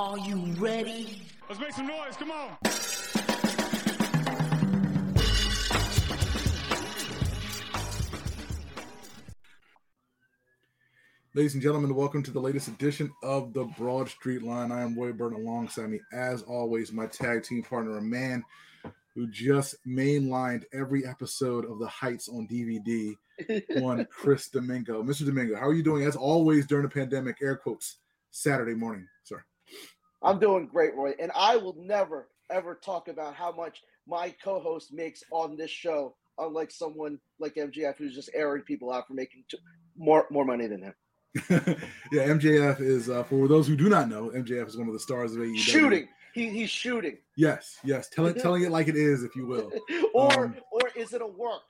Are you ready? Let's make some noise. Come on. Ladies and gentlemen, welcome to the latest edition of the Broad Street Line. I am Roy Burton alongside me, as always, my tag team partner, a man who just mainlined every episode of The Heights on DVD, one Chris Domingo. Mr. Domingo, how are you doing? As always, during the pandemic, air quotes, Saturday morning, sir. I'm doing great, Roy. And I will never, ever talk about how much my co host makes on this show, unlike someone like MJF who's just airing people out for making t- more, more money than him. yeah, MJF is, uh, for those who do not know, MJF is one of the stars of AEW. Shooting. He, he's shooting. Yes, yes. Telling telling it like it is, if you will. or Um, or is it a work?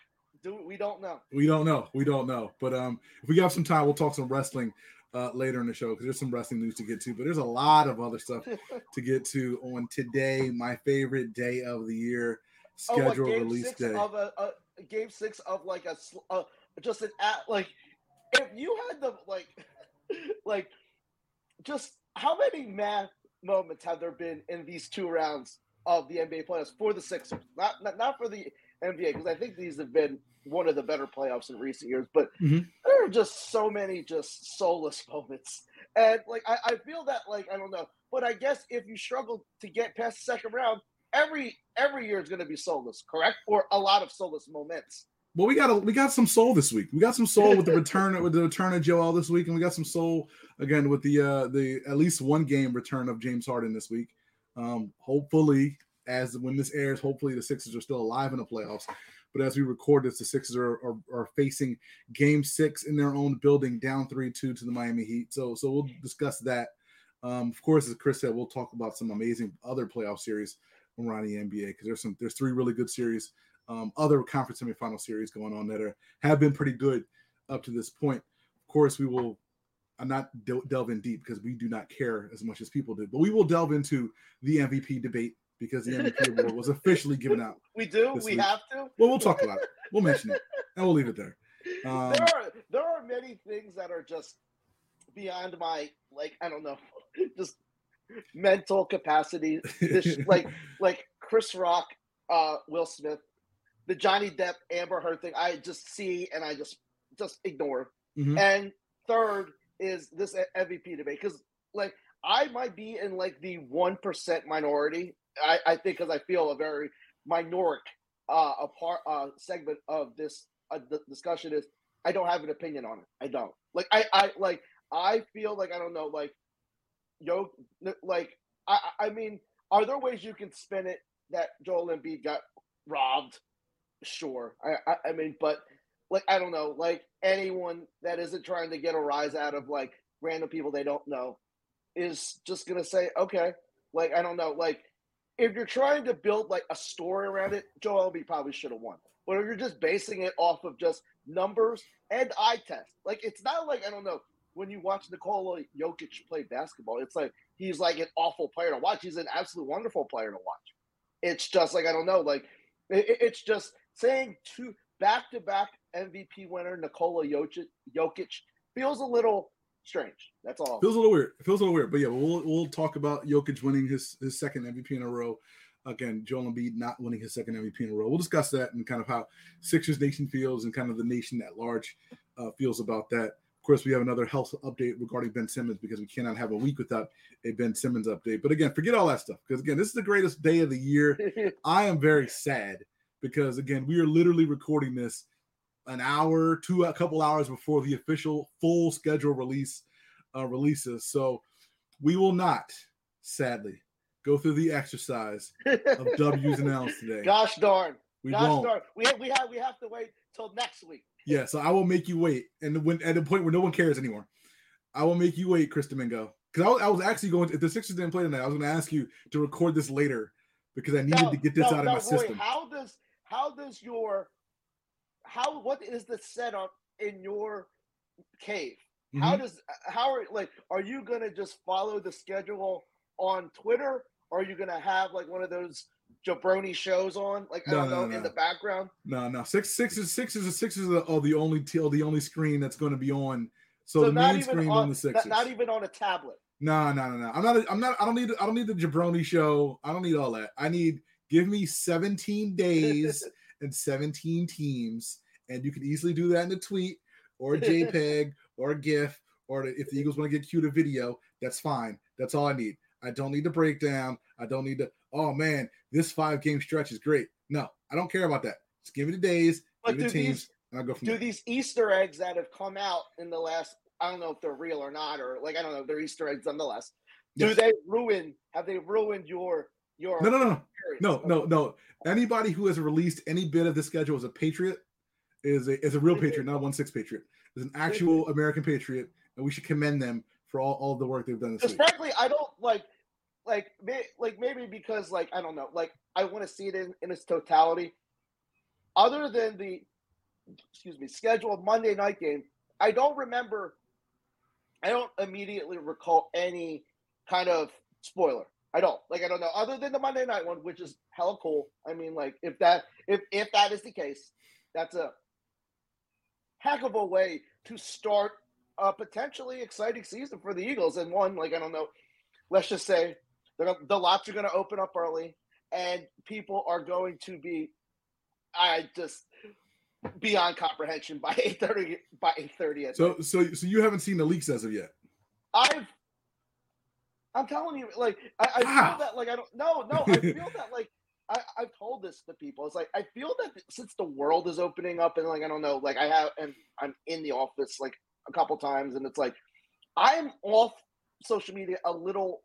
Do we don't know. We don't know. We don't know. But um, if we have some time, we'll talk some wrestling uh, later in the show because there's some wrestling news to get to. But there's a lot of other stuff to get to on today, my favorite day of the year, Oh, what, schedule release day. of a, a game six of like a uh, just an at like if you had the like like just how many math moments have there been in these two rounds of the NBA playoffs for the Sixers? Not not, not for the NBA because I think these have been one of the better playoffs in recent years, but Mhm. there are just so many just soulless moments. And like I, I feel that like I don't know, but I guess if you struggle to get past the second round, every every year is going to be soulless, correct? Or a lot of soulless moments. Well, we got a, we got some soul this week. We got some soul with the return with the return of Joel this week, and we got some soul again with the uh the at least one game return of James Harden this week. Um, hopefully, as when this airs, hopefully the Sixers are still alive in the playoffs. But as we record this, the Sixers are, are, are facing Game Six in their own building, down three two to the Miami Heat. So so we'll discuss that. Um, of course, as Chris said, we'll talk about some amazing other playoff series around the NBA because there's some there's three really good series um, other conference semifinal series going on that are have been pretty good up to this point. Of course, we will. I'm not del- delve in deep because we do not care as much as people do, but we will delve into the MVP debate because the MVP award was officially given out. We do. We week. have to. Well, we'll talk about it. We'll mention it, and we'll leave it there. Um, there are there are many things that are just beyond my like I don't know, just mental capacity. This like like Chris Rock, uh, Will Smith, the Johnny Depp Amber Heard thing. I just see and I just just ignore. Mhm. And third is this MVP debate because like I might be in like the one percent minority. I, I think because I feel a very minoric uh, a part uh, segment of this uh, discussion is I don't have an opinion on it. I don't like I I like I feel like I don't know like yo like I I I mean are there ways you can spin it that Joel Embiid got robbed? Sure. I I, I mean but like I don't know like anyone that isn't trying to get a rise out of like random people they don't know is just gonna say okay like I don't know like if you're trying to build like a story around it, Joel Embiid probably should have won. But if you're just basing it off of just numbers and eye test, like it's not like I don't know when you watch Nikola Jokic play basketball, it's like he's like an awful player to watch. He's an absolute wonderful player to watch. It's just like I don't know, like it, it- it's just saying two back to back MVP winner Nikola Jokic, Jokic feels a little strange. That's all. feels a little weird. It feels a little weird, but yeah, we'll we'll talk about Jokic winning his his second MVP in a row. Again, Joel Embiid not winning his second MVP in a row. We'll discuss that and kind of how Sixers Nation feels and kind of the nation at large uh, feels about that. Of course, we have another health update regarding Ben Simmons because we cannot have a week without a Ben Simmons update. But again, forget all that stuff because again, this is the greatest day of the year. I am very sad because again, we are literally recording this an hour, two a couple hours before the official full schedule release uh, releases. So we will not, sadly, go through the exercise of W's and L's today. Gosh darn. we Gosh won't. darn. We have, we have we have to wait till next week. Yeah, so I will make you wait, and when at the point where no one cares anymore, I will make you wait, Chris Domingo, because I, was- I was actually going. To, if the Sixers didn't play tonight, I was going to ask you to record this later because I needed Now- to get this now- out of now, my Roy, system. How does how does your how what is the setup in your cave? How Mhm. does how are like are you gonna just follow the schedule on Twitter? Or are you gonna have like one of those jabroni shows on, like I No, don't no, know, no. in the background? No, no, six sixes sixes are sixes are the, are the only t- are the only screen that's going to be on. So, the not main even screen on, on the not- not even on a tablet. No, no, no, no. I'm not. A, I'm not. I don't need. I don't need the jabroni show. I don't need all that. I need. Give me 17 days and 17 teams, and you can easily do that in a tweet or a JPEG or a GIF, or if the Eagles want to get cute a video, that's fine. That's all I need. I don't need the breakdown. I don't need the. Oh man, this five game stretch is great. No, I don't care about that. Just give me the days, But give me the teams, these and I'll go from do there. these Easter eggs that have come out in the last I don't know if they're real or not, or like I don't know, they're Easter eggs nonetheless. Do Yes. they ruin have they ruined your your No, no, no, no. experience? No, no, no. Anybody who has released any bit of the schedule as a patriot is a is a real patriot, not a one six patriot. Is an actual American patriot, and we should commend them for all, all the work they've done this Because week. frankly, I don't like like may, like maybe because like I don't know, like I want to see it in, in its totality. Other than the excuse me, scheduled Monday night game, I don't remember I don't immediately recall any kind of spoiler. I don't like I don't know other than the Monday night one, which is hella cool. I mean, like if that if if that is the case, that's a heck of a way to start a potentially exciting season for the Eagles. And one, like I don't know, let's just say the lots are going to open up early, and people are going to be, I just beyond comprehension by eight thirty by eight thirty. So so so you haven't seen the leaks as of yet. I've. I'm telling you, like I, I Wow. feel that, like I don't. No, no, I feel that, like I, I've told this to people. It's like I feel that since the world is opening up, and like I don't know, like I have, and I'm in the office like a couple times, and it's like I'm off social media a little.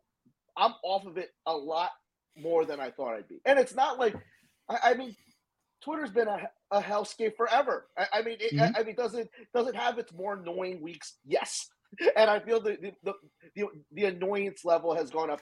I'm off of it a lot more than I thought I'd be, and it's not like I, I mean, Twitter's been a, a hellscape forever. I, I mean, it, Mhm. I, I mean, does it does it have its more annoying weeks? Yes, and I feel the the, the the the annoyance level has gone up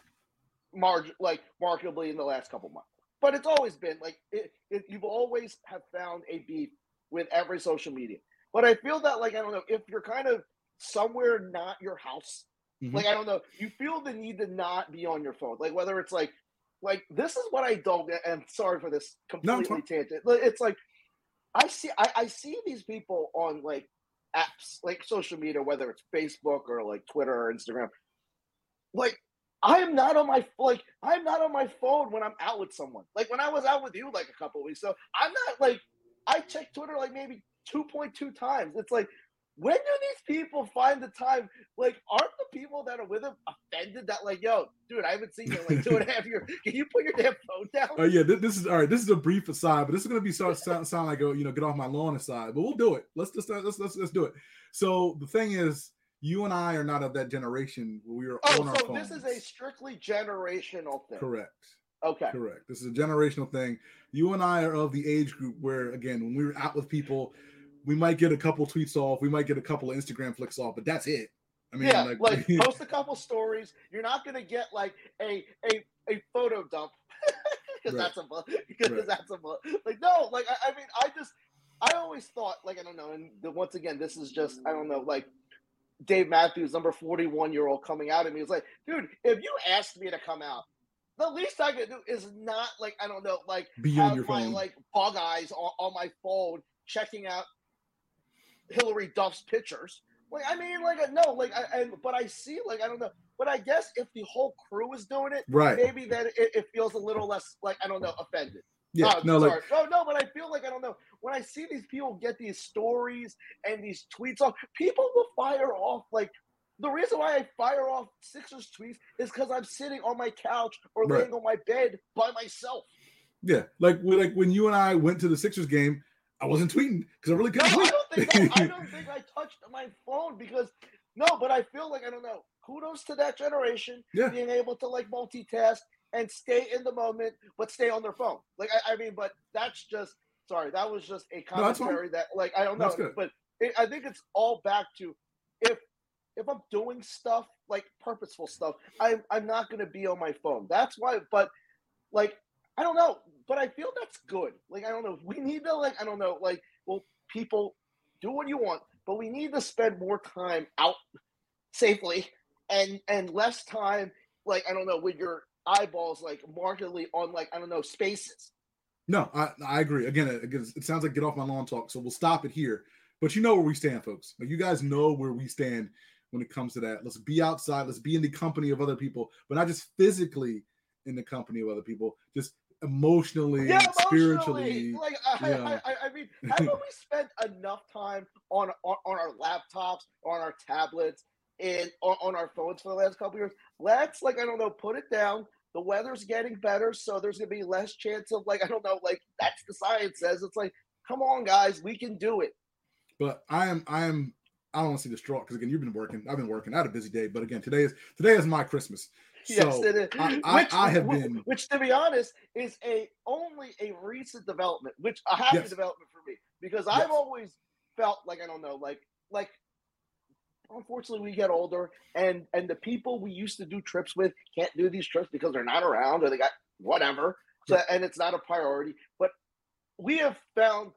marg like markedly in the last couple months. But it's always been like it, it, you've always have found a beef with every social media. But I feel that like I don't know if you're kind of somewhere not your house, Mhm. like I don't know, you feel the need to not be on your phone. Like whether it's like like this is what I don't get. And sorry for this No, completely tangent. But It's like I see I, I see these people on like apps like social media, whether it's Facebook or like Twitter or Instagram. Like I am not on my like I'm not on my phone when I'm out with someone. Like when I was out with you like a couple weeks ago, I'm not like I check Twitter like maybe 2.2 times. It's like when do these people find the time? Like, aren't the people that are with them offended that, like, yo, dude, I haven't seen you in like two and a half years. Can you put your damn phone down? Oh yeah, this, this is all right. This is a brief aside, but this is to be start sound, sound like a you know get off my lawn aside. But we'll do it. Let's just let's let's let's do it. So the thing is, you and I are not of that generation where we oh, on Oh, our so phones. this is a strictly generational thing. correct. Okay. Correct. This is a generational thing. You and I are of the age group where, again, when we were out with people, we might get a couple tweets off, we might get a couple of Instagram flicks off, but that's it. I mean, yeah, like, like, post a couple stories. You're not gonna get like a a a photo dump because Right. that's a because Right. that's a like no like I, I mean I just I always thought like I don't know and the, once again this is just I don't know like Dave Matthews number 41 year old coming out at me was like dude if you asked me to come out the least I could do is not like I don't know like be on have your my phone. like bug eyes on, on my phone checking out Hilary Duff's pictures. Like I mean, like no, like I, and but I see, like I don't know, but I guess if the whole crew is doing it, right. maybe then it, it feels a little less like I don't know, offended. Yeah. Oh, no, like no, no, but I feel like I don't know when I see these people get these stories and these tweets off. People will fire off like the reason why I fire off Sixers tweets is because I'm sitting on my couch or Right. laying on my bed by myself. yeah, like when like when you and I went to the Sixers game, I wasn't tweeting because I really couldn't I tweet. don't think no, I don't think I touched my phone because no, but I feel like I don't know. Kudos to that generation Yeah. being able to like multitask and stay in the moment, but stay on their phone. Like I, I mean, but that's just sorry. That was just a No, commentary that like I don't know, but it, I think it's all back to if if I'm doing stuff like purposeful stuff, I'm I'm not gonna be on my phone. That's why. But like I don't know, but I feel that's good. Like I don't know. We need to like I don't know. Like well, people do what you want, but we need to spend more time out safely and and less time like I don't know with your eyeballs like markedly on like I don't know spaces. No, I, I agree. Again, again, it sounds like get off my lawn talk. So we'll stop it here. But you know where we stand, folks. Like you guys know where we stand when it comes to that. Let's be outside. Let's be in the company of other people, but not just physically in the company of other people. Just emotionally, Yeah, spiritually. Like I, yeah. I, I, I mean, haven't we spent enough time on on, on our laptops, on our tablets, and on, on our phones for the last couple years? Let's like I don't know, put it down. The weather's getting better, so there's gonna be less chance of like I don't know, like that's the science says. It's like, come on, guys, we can do it. But I am, I am, I don't want to see distraught because again, you've been working. I've been working. I had a busy day, but again, today is today is my Christmas. Yes, So it is. I, I, which, I have been. which, to be honest, is a only a recent development, which a happy Yes. development for me because Yes. I've always felt like I don't know, like like. Unfortunately, we get older, and and the people we used to do trips with can't do these trips because they're not around or they got whatever. So and it's not a priority. But we have found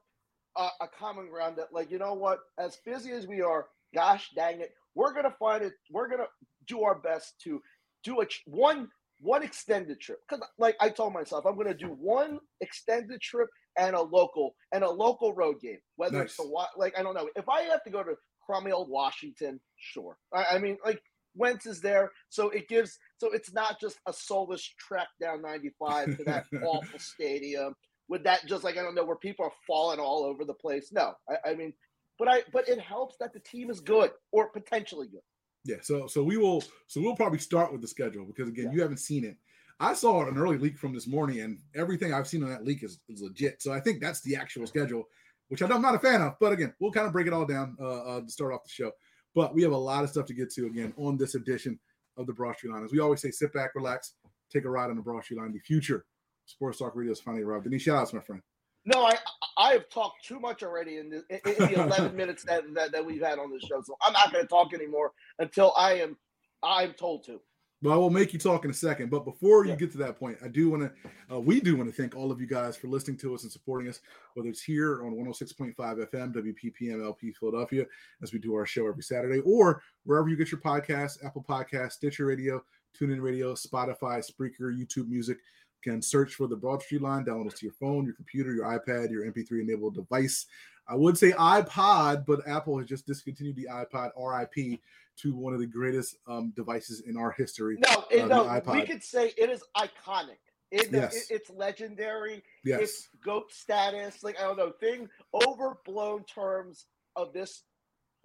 a, a common ground that, like, you know what? As busy as we are, gosh dang it, we're gonna find it. We're gonna do our best to do a one one extended trip because like i told myself i'm going to do one extended trip and a local and a local road game whether it's a Nice. Like i don't know if i have to go to crummy old washington sure i, I mean like wentz is there so it gives so it's not just a soulless trek down 95 to that awful stadium with that just like i don't know where people are falling all over the place no I, I mean but i but it helps that the team is good or potentially good Yeah, so so we will so we'll probably start with the schedule because again, Yeah. you haven't seen it. I saw an early leak from this morning, and everything I've seen on that leak is, is legit. So I think that's the actual schedule, which I'm not a fan of. But again, we'll kind of break it all down uh, uh, to start off the show. But we have a lot of stuff to get to again on this edition of the Broad Street Line. As we always say, sit back, relax, take a ride on the Broad Street Line. The future Sports Talk Radio has finally arrived. Denise, shout outs, my friend. No, I I have talked too much already in the, in the eleven minutes that, that that we've had on this show. So I'm not going to talk anymore until I am I'm told to. Well, I will make you talk in a second. But before you get to that point, I do want to, uh, we do want to thank all of you guys for listening to us and supporting us, whether it's here on 106.5 FM, WPPM LP Philadelphia, as we do our show every Saturday, or wherever you get your podcasts Apple Podcasts, Stitcher Radio, TuneIn Radio, Spotify, Spreaker, YouTube Music. Can search for the Broad Street Line, download us to your phone, your computer, your iPad, your MP3 enabled device. I would say iPod, but Apple has just discontinued the iPod RIP to one of the greatest um, devices in our history. No, it, Uh, no, we could say it is iconic. It, Yes. it- it's legendary. Yes. It's goat status. Like I don't know, thing overblown terms of this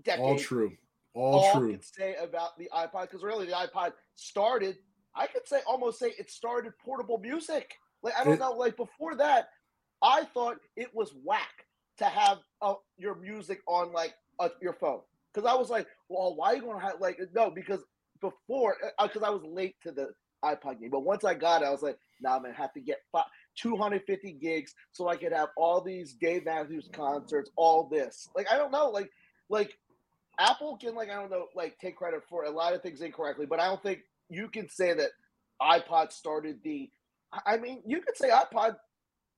decade. All true. All, all true. could say about the iPod because really the iPod started. I could say almost say it started portable music. Like I don't know. Like before that, I thought it was whack to have uh, your music on like uh, your phone because I was like, well, why are you gonna have like no? Because before, uh, uh, because I was late to the iPod game, but once I got it, I was like, nah, I'm gonna have to get fi- 250 gigs so I could have all these Dave Matthews concerts, all this. Like I don't know, like like Apple can like I don't know like take credit for a lot of things incorrectly, but I don't think you can say that iPod started the. I mean, you could say iPod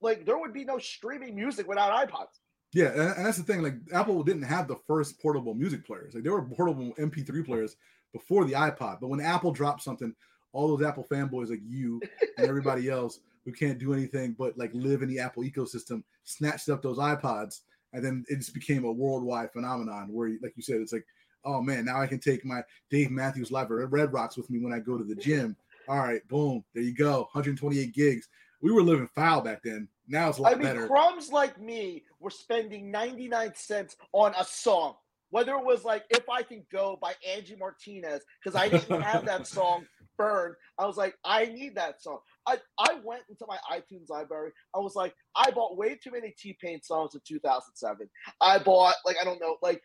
like there would be no streaming music without iPods. Yeah, and, that's the thing. Like Apple didn't have the first portable music players. Like there were portable MP3 players before the iPod. But when Apple dropped something, all those Apple fanboys like you and everybody else who can't do anything but like live in the Apple ecosystem snatched up those iPods, and then it just became a worldwide phenomenon. Where, like you said, it's like, oh man, now I can take my Dave Matthews Live at Red Rocks with me when I go to the gym. All right, boom, there you go, 128 gigs. We were living foul back then. Now it's a lot I mean, better. crumbs like me were spending 99 cents on a song. Whether it was like If I Can Go by Angie Martinez, because I didn't have that song burned. I was like, I need that song. I, I went into my iTunes library. I was like, I bought way too many T Pain songs in 2007. I bought, like, I don't know, like,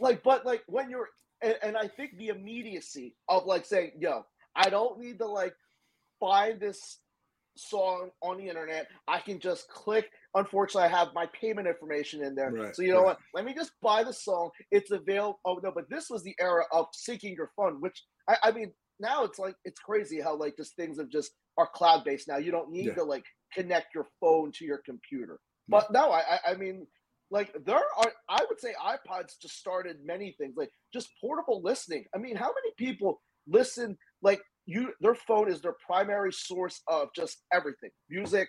like, but like when you're, and, and I think the immediacy of like saying, yo, I don't need to like find this song on the internet. I can just click. Unfortunately, I have my payment information in there. Right, so you know right. what? Let me just buy the song. It's available. Oh no, but this was the era of syncing your phone, which I, I mean, now it's like it's crazy how like just things have just are cloud based now. You don't need Yeah. to like connect your phone to your computer. But no, I- I mean, like there are I would say iPods just started many things like just portable listening. I mean, how many people listen like you their phone is their primary source of just everything music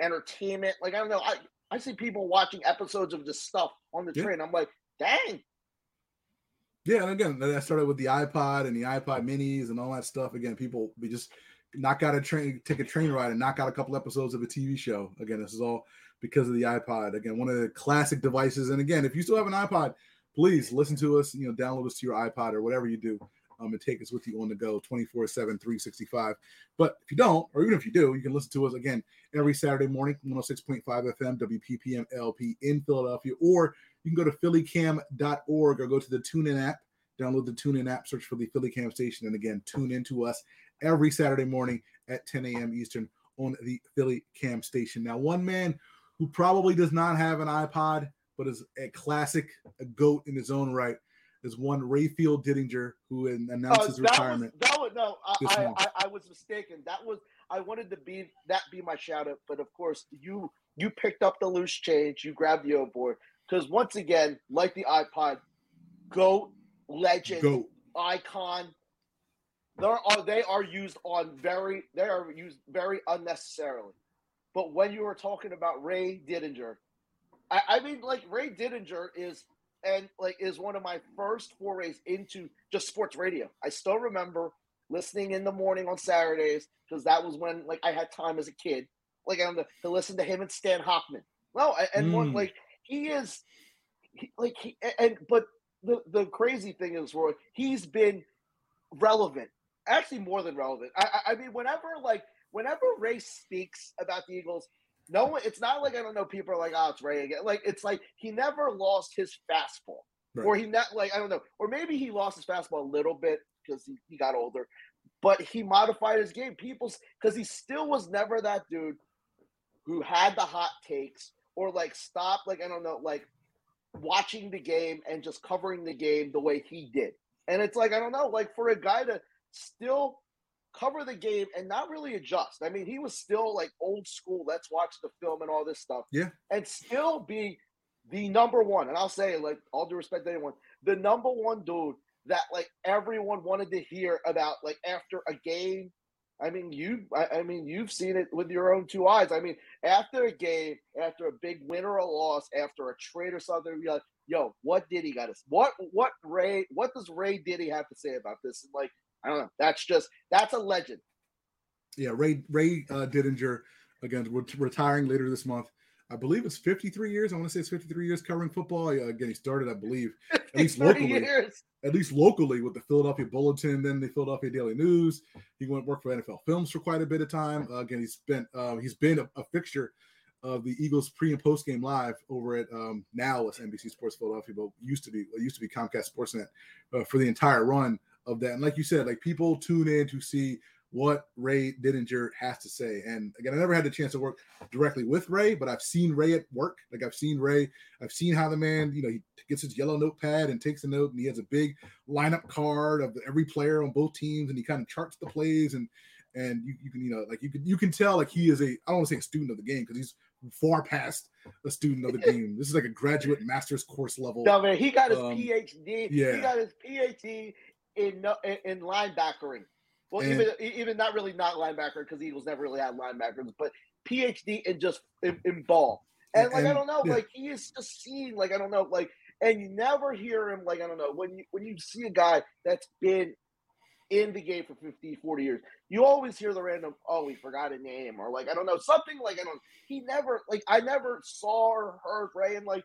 entertainment like i don't know i i see people watching episodes of this stuff on the Yeah. train i'm like dang Yeah, and again, that started with the iPod and the iPod minis and all that stuff. Again, people we just knock out a train, take a train ride, and knock out a couple episodes of a TV show. Again, this is all because of the iPod. Again, one of the classic devices. And again, if you still have an iPod, please listen to us. You know, download us to your iPod or whatever you do, um, and take us with you on the go, 24/7, 365. But if you don't, or even if you do, you can listen to us again every Saturday morning, 106.5 FM, WPPM LP in Philadelphia, or you can go to phillycam.org or go to the TuneIn app, download the TuneIn app, search for the Philly Cam station, and again, tune into us every Saturday morning at 10 a.m. Eastern on the Philly Cam station. Now, one man who probably does not have an iPod, but is a classic, a goat in his own right, is one Rayfield Didinger, who an- uh, announced Oh, his retirement. was that was no I, I. I I was mistaken that was i wanted to be that be my shout out but of course you you picked up the loose change you grabbed the old board because once again like the ipod goat legend Goat. icon. There are they are used on very they are used very unnecessarily. But when you were talking about Ray Didinger, I, I mean like Ray Didinger is and like is one of my first forays into just sports radio. I still remember listening in the morning on Saturdays because that was when like I had time as a kid, like um, to, to listen to him and Stan Hochman. No, and, and one Mm. like he is he, like he and but the the crazy thing is Roy, he's been relevant, actually more than relevant. I I mean, whenever like whenever Ray speaks about the Eagles, no one. It's not like I don't know. People are like, oh, it's Ray again. Like it's like he never lost his fastball, Right. or he not like I don't know, or maybe he lost his fastball a little bit because he, he got older, but he modified his game. People's because he still was never that dude who had the hot takes or like stopped like I don't know like watching the game and just covering the game the way he did. And it's like I don't know, like for a guy to still cover the game and not really adjust. I mean, he was still like old school. Let's watch the film and all this stuff. Yeah. and still be the number one. And I'll say, like, all due respect to anyone, the number one dude that like everyone wanted to hear about, like after a game. I mean, you. I, I mean, you've seen it with your own two eyes. I mean, after a game, after a big win or a loss, after a trade or something, you're like, "Yo, what did he got us? What what Ray? What does Ray Diddy have to say about this?" And like, I don't know. That's just that's a legend. Yeah, Ray Ray uh, Didinger again retiring later this month. I believe it's 53 years. I want to say it's 53 years covering football. Yeah, again, he started, I believe, at least locally, years. at least locally with the Philadelphia Bulletin, then the Philadelphia Daily News. He went work for NFL Films for quite a bit of time. Uh, again, he's spent uh, he's been a, a fixture of the Eagles pre and post game live over at um, now it's NBC Sports Philadelphia, but used to be it used to be Comcast Sportsnet uh, for the entire run of that. And like you said, like people tune in to see what Ray Didinger has to say. And again, I never had the chance to work directly with Ray, but I've seen Ray at work. Like I've seen Ray, I've seen how the man, you know, he gets his yellow notepad and takes a note, and he has a big lineup card of every player on both teams, and he kind of charts the plays and and you, you can you know like you can you can tell like he is a I don't want to say a student of the game because he's far past a student of the game. This is like a graduate master's course level. No man, he got his Um, PhD. yeah. He got his PhD in in, in linebackering. Well, And- even even not really not linebacker because Eagles never really had linebackers, but PhD in just in, in ball. And like I don't know, yeah. like he is just seen like I don't know, like and you never hear him like I don't know when you when you see a guy that's been in the game for 50 40 years you always hear the random oh we forgot a name or like i don't know something like i don't he never like i never saw or heard ray and like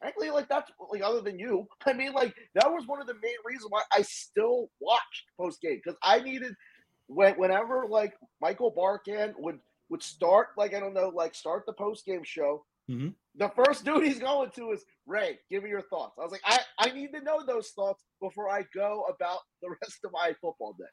frankly like that's like other than you. I mean like that was one of the main reasons why i still watched post game because i needed when whenever like michael barkann would would start like i don't know like start the post game show Mhm. the first dude he's going to is ray. Give me your thoughts. I was like i i need to know those thoughts before i go about the rest of my football day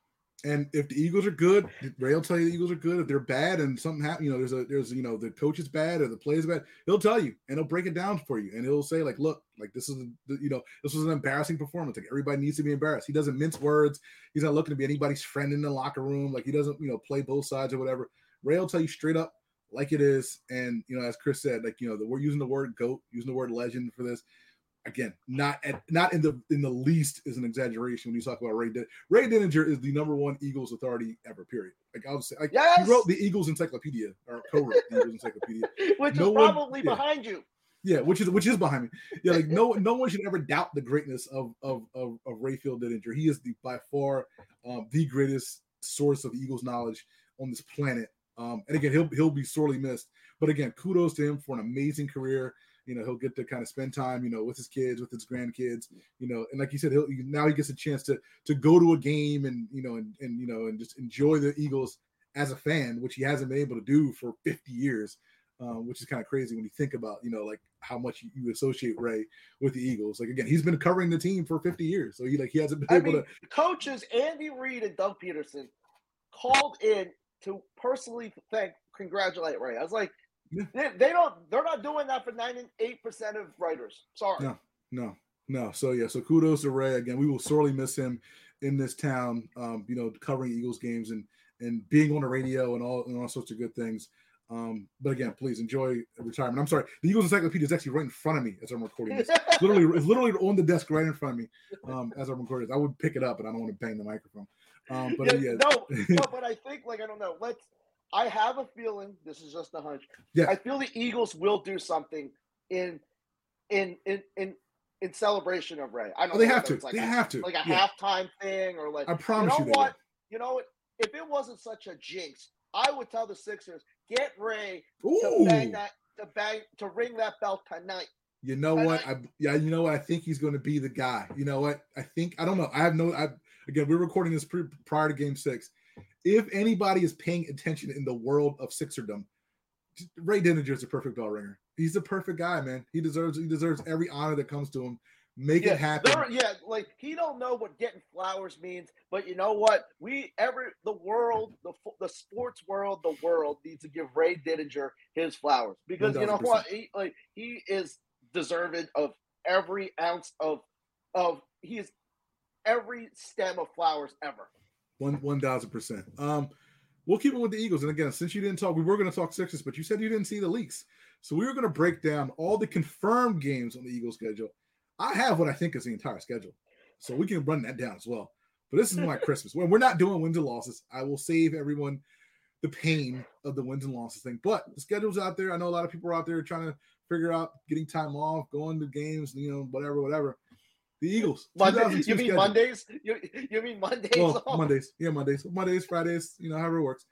And if the Eagles are good, oh. Ray will tell you the Eagles are good. If they're bad and something happens, you know, there's a there's you know the coach is bad or the play is bad, he'll tell you and he'll break it down for you and he'll say like, look, like this is you know this was an embarrassing performance. Like everybody needs to be embarrassed. He doesn't mince words. He's not looking to be anybody's friend in the locker room. Like he doesn't you know play both sides or whatever. Ray will tell you straight up like it is. And you know, as Chris said, like you know, the, we're using the word goat, using the word legend for this again, not at not in the in the least is an exaggeration when you talk about Ray Didinger. Ray Didinger is the number one Eagles authority ever. Period. Like I was like yes! he wrote the Eagles Encyclopedia or co-wrote the Eagles Encyclopedia, which no is probably one, yeah. behind you. Yeah, which is which is behind me. Yeah, like no no one should ever doubt the greatness of of of, of Rayfield Didinger. He is the by far um, the greatest source of Eagles knowledge on this planet. Um, and again, he'll he'll be sorely missed. But again, kudos to him for an amazing career you know he'll get to kind of spend time you know with his kids with his grandkids you know and like you said he'll now he gets a chance to to go to a game and you know and and you know and just enjoy the eagles as a fan which he hasn't been able to do for 50 years um, which is kind of crazy when you think about you know like how much you, you, associate Ray with the Eagles. Like again, he's been covering the team for 50 years, so he like he hasn't been I able mean, to. Coaches Andy Reid and Doug Pederson called in to personally thank, congratulate Ray. I was like. They, they don't. They're not doing that for ninety eight percent of writers. Sorry. No, no, no. So yeah. So kudos to Ray again. We will sorely miss him in this town. Um, you know, covering Eagles games and and being on the radio and all and all sorts of good things. Um, but again, please enjoy retirement. I'm sorry, the Eagles Encyclopedia is actually right in front of me as I'm recording this. literally, it's literally on the desk right in front of me um, as I'm recording. This. I would pick it up, but I don't want to bang the microphone. Um, but yeah, yeah. no, no, but I think like I don't know. Let's I have a feeling this is just a hunch. Yeah. I feel the Eagles will do something in in in in in celebration of Ray. I don't oh, they have to. Like they a, have to. Like a yeah. halftime thing or like I promise you, know you what? You know what? If it wasn't such a jinx, I would tell the Sixers, get Ray Ooh. to bang that to bang to ring that bell tonight. You know tonight. what? I yeah, you know what? I think he's going to be the guy. You know what? I think I don't know. I have no. I again, we're recording this pre, prior to Game Six if anybody is paying attention in the world of Sixerdom, Ray Didinger is a perfect bell ringer. He's a perfect guy, man. He deserves he deserves every honor that comes to him. Make yeah, it happen. Yeah, like he don't know what getting flowers means, but you know what? We every the world, the the sports world, the world needs to give Ray Didinger his flowers because 100%. you know what? He like he is deserving of every ounce of of he is every stem of flowers ever. One one thousand percent. Um, we'll keep it with the Eagles. And again, since you didn't talk, we were going to talk Sixers, but you said you didn't see the leaks, so we were going to break down all the confirmed games on the Eagles schedule. I have what I think is the entire schedule, so we can run that down as well. But this is my Christmas. When we're not doing wins and losses, I will save everyone the pain of the wins and losses thing. But the schedule's out there. I know a lot of people are out there trying to figure out getting time off, going to games, you know, whatever, whatever. The Eagles. Monday, you mean schedule. Mondays? You, you mean Mondays? Well, Mondays. Yeah, Mondays. Mondays, Fridays, you know, however it works.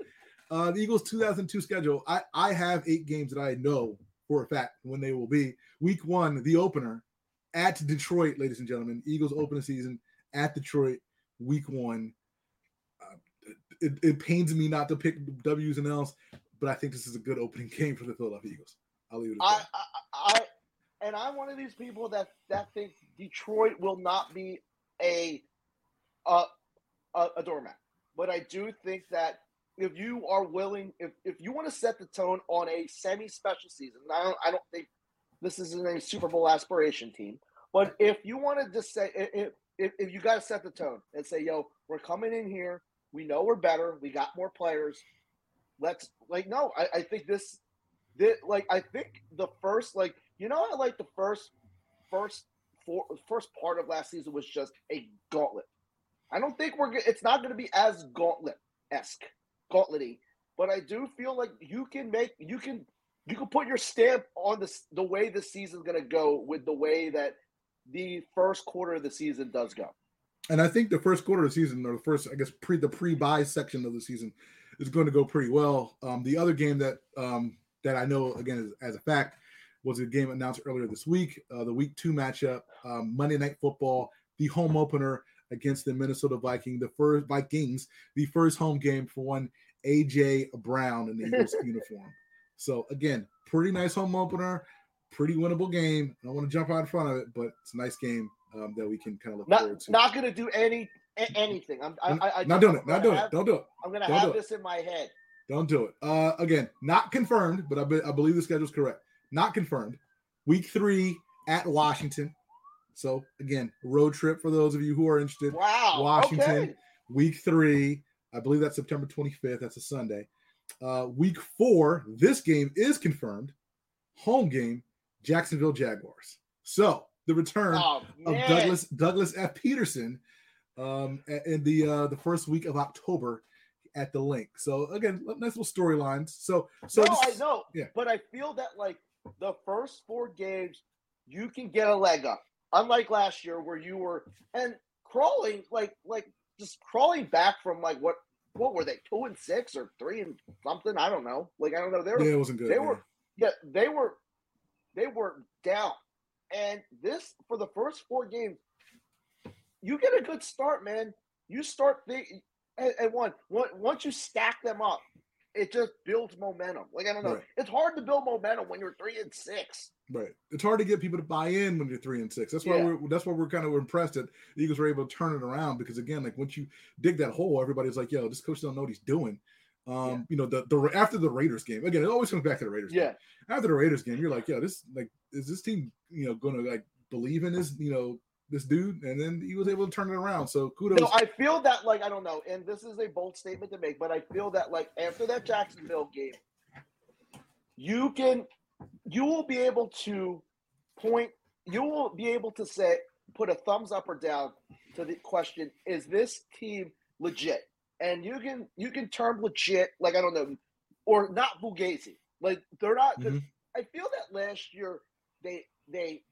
Uh, the Eagles 2002 schedule. I, I have eight games that I know for a fact when they will be. Week one, the opener at Detroit, ladies and gentlemen. Eagles open the season at Detroit, week one. Uh, it, it pains me not to pick W's and L's, but I think this is a good opening game for the Philadelphia Eagles. I'll leave it at that. I, I, and I'm one of these people that that think Detroit will not be a a, a, a doormat. But I do think that if you are willing, if, if you want to set the tone on a semi-special season, I don't, I don't think this isn't a Super Bowl aspiration team. But if you want to just say, if, if, if you got to set the tone and say, yo, we're coming in here, we know we're better, we got more players. Let's like, no, I, I think this, this, like, I think the first, like, you know, I like the first, first for, first part of last season was just a gauntlet. I don't think we're. It's not going to be as gauntlet esque, gauntlety, but I do feel like you can make you can you can put your stamp on the the way the season's going to go with the way that the first quarter of the season does go. And I think the first quarter of the season, or the first, I guess, pre the pre bye section of the season, is going to go pretty well. Um, the other game that um, that I know again is, as a fact was a game announced earlier this week. Uh, the week two matchup, um, Monday Night Football, the home opener against the Minnesota Viking, the first Vikings, the first home game for one AJ Brown in the Eagles uniform. So again, pretty nice home opener, pretty winnable game. I don't want to jump out in front of it, but it's a nice game um, that we can kind of look not, forward to. Not going to do any anything. I'm I, I, I not doing it. Not doing have- it. Don't do it. I'm gonna have do it. this in my head. Don't do it. Uh, again, not confirmed, but I, be, I believe the schedule's correct. Not confirmed. Week three at Washington. So again, road trip for those of you who are interested. Wow. Washington. Okay. Week three, I believe that's September 25th. That's a Sunday. Uh, week four, this game is confirmed. Home game, Jacksonville Jaguars. So the return Oh, of. Douglas Douglas F. Pederson um, in the uh, the first week of October at the link. So again, nice little storylines. So so no, I know. yeah. But I feel that like the first four games, you can get a leg up. Unlike last year where you were and crawling like like just crawling back from like what what were they two and six or three and something I don't know like I don't know they were yeah, it wasn't good. they yeah. were yeah they were they were down and this for the first four games you get a good start man you start the and, one once you stack them up it just builds momentum like i don't know Right. it's hard to build momentum when you're three and six Right. It's hard to get people to buy in when you're three and six. That's why Yeah. we're that's why we're kind of impressed that the Eagles were able to turn it around because again, like once you dig that hole, everybody's like, "Yo, this coach don't know what he's doing." Um, Yeah. you know, the the after the Raiders game again, it always comes back to the Raiders. yeah game. After the Raiders game, you're like, "Yo, this like is this team you know going to like believe in this you know this dude?" And then he was able to turn it around. So kudos. no i feel that like i don't know and this is a bold statement to make but i feel that like after that jacksonville game you can you will be able to point you will be able to say put a thumbs up or down to the question is this team legit and you can you can term legit like i don't know or not fugazi like they're not Mhm. i feel that last year they they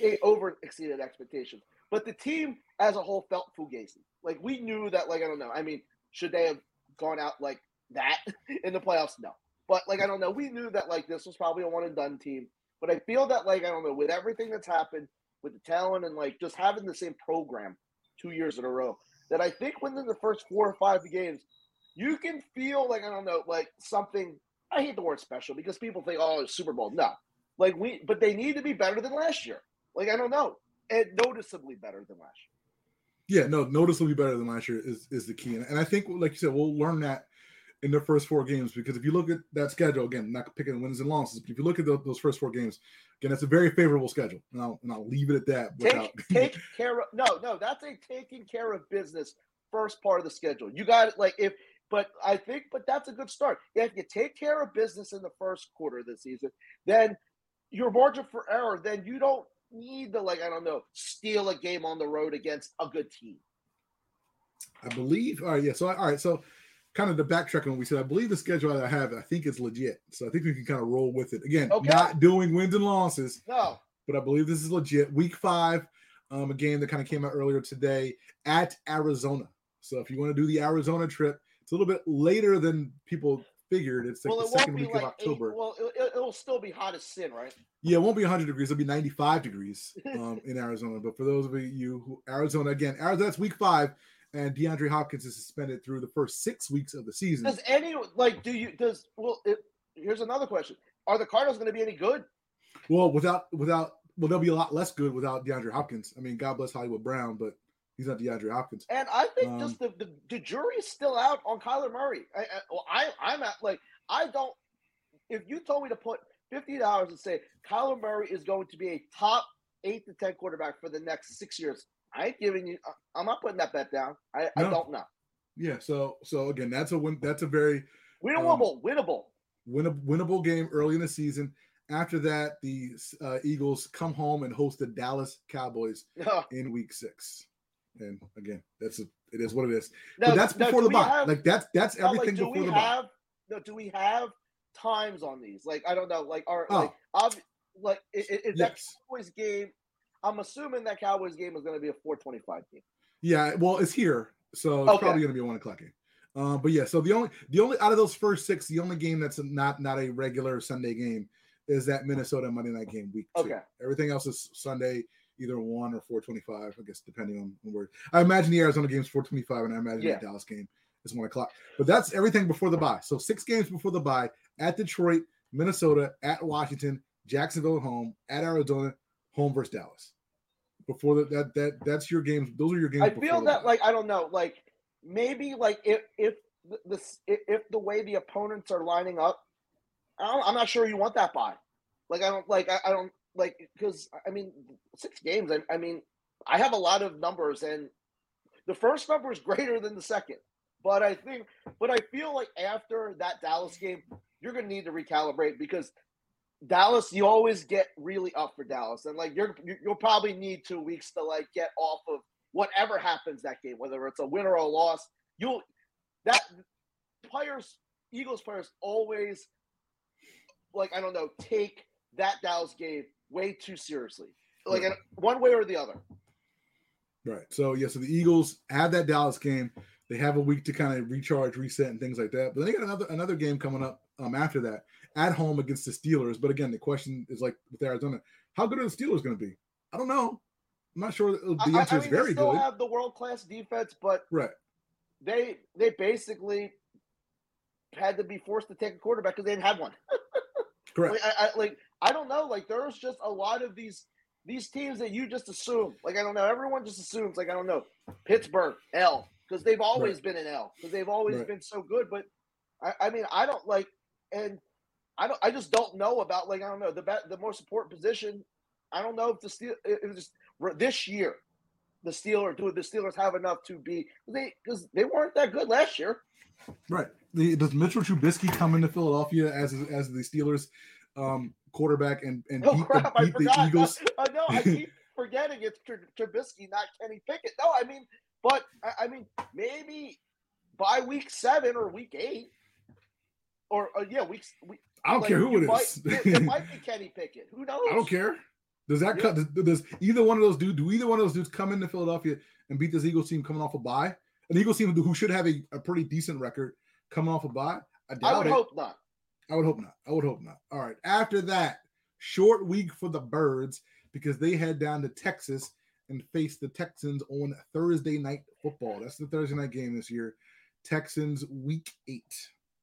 they over exceeded expectations but the team as a whole felt fugazi like we knew that like i don't know i mean should they have gone out like that in the playoffs no but like I don't know, we knew that like this was probably a one and done team. But I feel that like I don't know, with everything that's happened with the talent and like just having the same program two years in a row, that I think within the first four or five games, you can feel like I don't know, like something. I hate the word special because people think, oh, it's Super Bowl. No, like we, but they need to be better than last year. Like I don't know, and noticeably better than last year. Yeah, no, noticeably better than last year is is the key, and, and I think, like you said, we'll learn that in the first four games because if you look at that schedule again, not picking wins and losses, but if you look at tho- those first four games, again, it's a very favorable schedule, and I'll, and I'll leave it at that. Without, Take take care of no, no, that's a taking care of business first part of the schedule. You got it like if but I think but that's a good start. If you take care of business in the first quarter of the season, then your margin for error, then you don't need to like, I don't know, steal a game on the road against a good team. I believe. All right, yeah. So all right, so kind of the backtrack on what we said. I believe the schedule that I have, I think it's legit. So I think we can kind of roll with it. Again, Okay. not doing wins and losses, No. but I believe this is legit. Week five, um, a game that kind of came out earlier today at Arizona. So if you want to do the Arizona trip, it's a little bit later than people figured. It's like well, the second week like of October. Eight, well, it, it'll still be hot as sin, right? Yeah, it won't be 100 degrees. It'll be 95 degrees um, in Arizona. But for those of you who Arizona again, Arizona that's week five, and DeAndre Hopkins is suspended through the first six weeks of the season. Does any like do you does well? It, here's another question: Are the Cardinals going to be any good? Well, without without well, they'll be a lot less good without DeAndre Hopkins. I mean, God bless Hollywood Brown, but he's not DeAndre Hopkins. And I think Um, just the, the the jury is still out on Kyler Murray. I, I, well, I I'm at like I don't. If you told me to put fifty dollars and say Kyler Murray is going to be a top eight to ten quarterback for the next six years, I ain't giving you. I'm not putting that bet down. I, I don't know. Yeah, so so again, that's a win. That's a very Winnable, winnable. win- winnable game early in the season. After that, the uh, Eagles come home and host the Dallas Cowboys in Week Six. And again, that's a, it is what it is. Now- but that's now, before the bye. have- like that's that's no, like, everything do before the bye. No, do we have times on these? Like I don't know. Like are Oh. like ob- like i- i- is that Cowboys game? I'm assuming that Cowboys game is going to be a 425 game. Yeah, well, it's here, so it's Okay. probably going to be a one o'clock game. Uh, but yeah, so the only the only out of those first six, the only game that's not not a regular Sunday game is that Minnesota Monday night game week two. Okay. Everything else is Sunday, either one or four twenty five. I guess depending on where. I imagine the Arizona game game's four twenty five, and I imagine Yeah. the Dallas game is one o'clock. But that's everything before the bye. So six games before the bye at Detroit, Minnesota, at Washington, Jacksonville at home, at Arizona, home versus Dallas. before that that that that's your games. Those are your games. I feel that like I don't know, like maybe like if if the, the if the way the opponents are lining up, I don't, I'm not sure you want that bye. Like I don't like I, I don't like because I mean six games. I, I mean I have a lot of numbers and the first number is greater than the second. But I think, but I feel like after that Dallas game, you're going to need to recalibrate because Dallas, you always get really up for Dallas, and like you're you- you'll probably need two weeks to like get off of whatever happens that game, whether it's a win or a loss. You'll that players, Eagles players, always like I don't know, take that Dallas game way too seriously, like Right. in one way or the other. Right. So yeah, so the Eagles have that Dallas game. They have a week to kind of recharge, reset, and things like that. But then they got another another game coming up um, after that at home against the Steelers. But again, the question is like with Arizona, how good are the Steelers going to be? I don't know. I'm not sure. The I- I- answer is mean, they very still good. have the world class defense, but right. they they basically had to be forced to take a quarterback because they didn't have one. Correct. Like I, I like I don't know. Like there's just a lot of these these teams that you just assume. Like I don't know. Everyone just assumes. Like I don't know. Pittsburgh L because they've always been an L because they've always Right. been so good. But I, I mean I don't like and I don't I just don't know about like I don't know the be- the most important position. I don't know if the steel was just this year. The Steelers do the Steelers have enough to be they because they weren't that good last year. Right. The, does Mitchell Trubisky come into Philadelphia as as the Steelers um, quarterback and and Oh beat, crap! the, I beat the. Eagles? I know. I keep forgetting it's Tr- Trubisky, not Kenny Pickett. No, I mean, but I, I mean, maybe by week seven or week eight, or uh, yeah, weeks. Week, I don't like, care who it might- is. it, it might be Kenny Pickett. Who knows? I don't care. Does that Yeah. cut? Does, does either one of those dudes? Do either one of those dudes come into Philadelphia and beat this Eagles team coming off a bye? An Eagles team who should have a, a pretty decent record coming off a bye? I doubt I would it. hope not. I would hope not. I would hope not. All right. After that, short week for the Birds because they head down to Texas and face the Texans on Thursday night football. That's the Thursday night game this year. Texans week eight,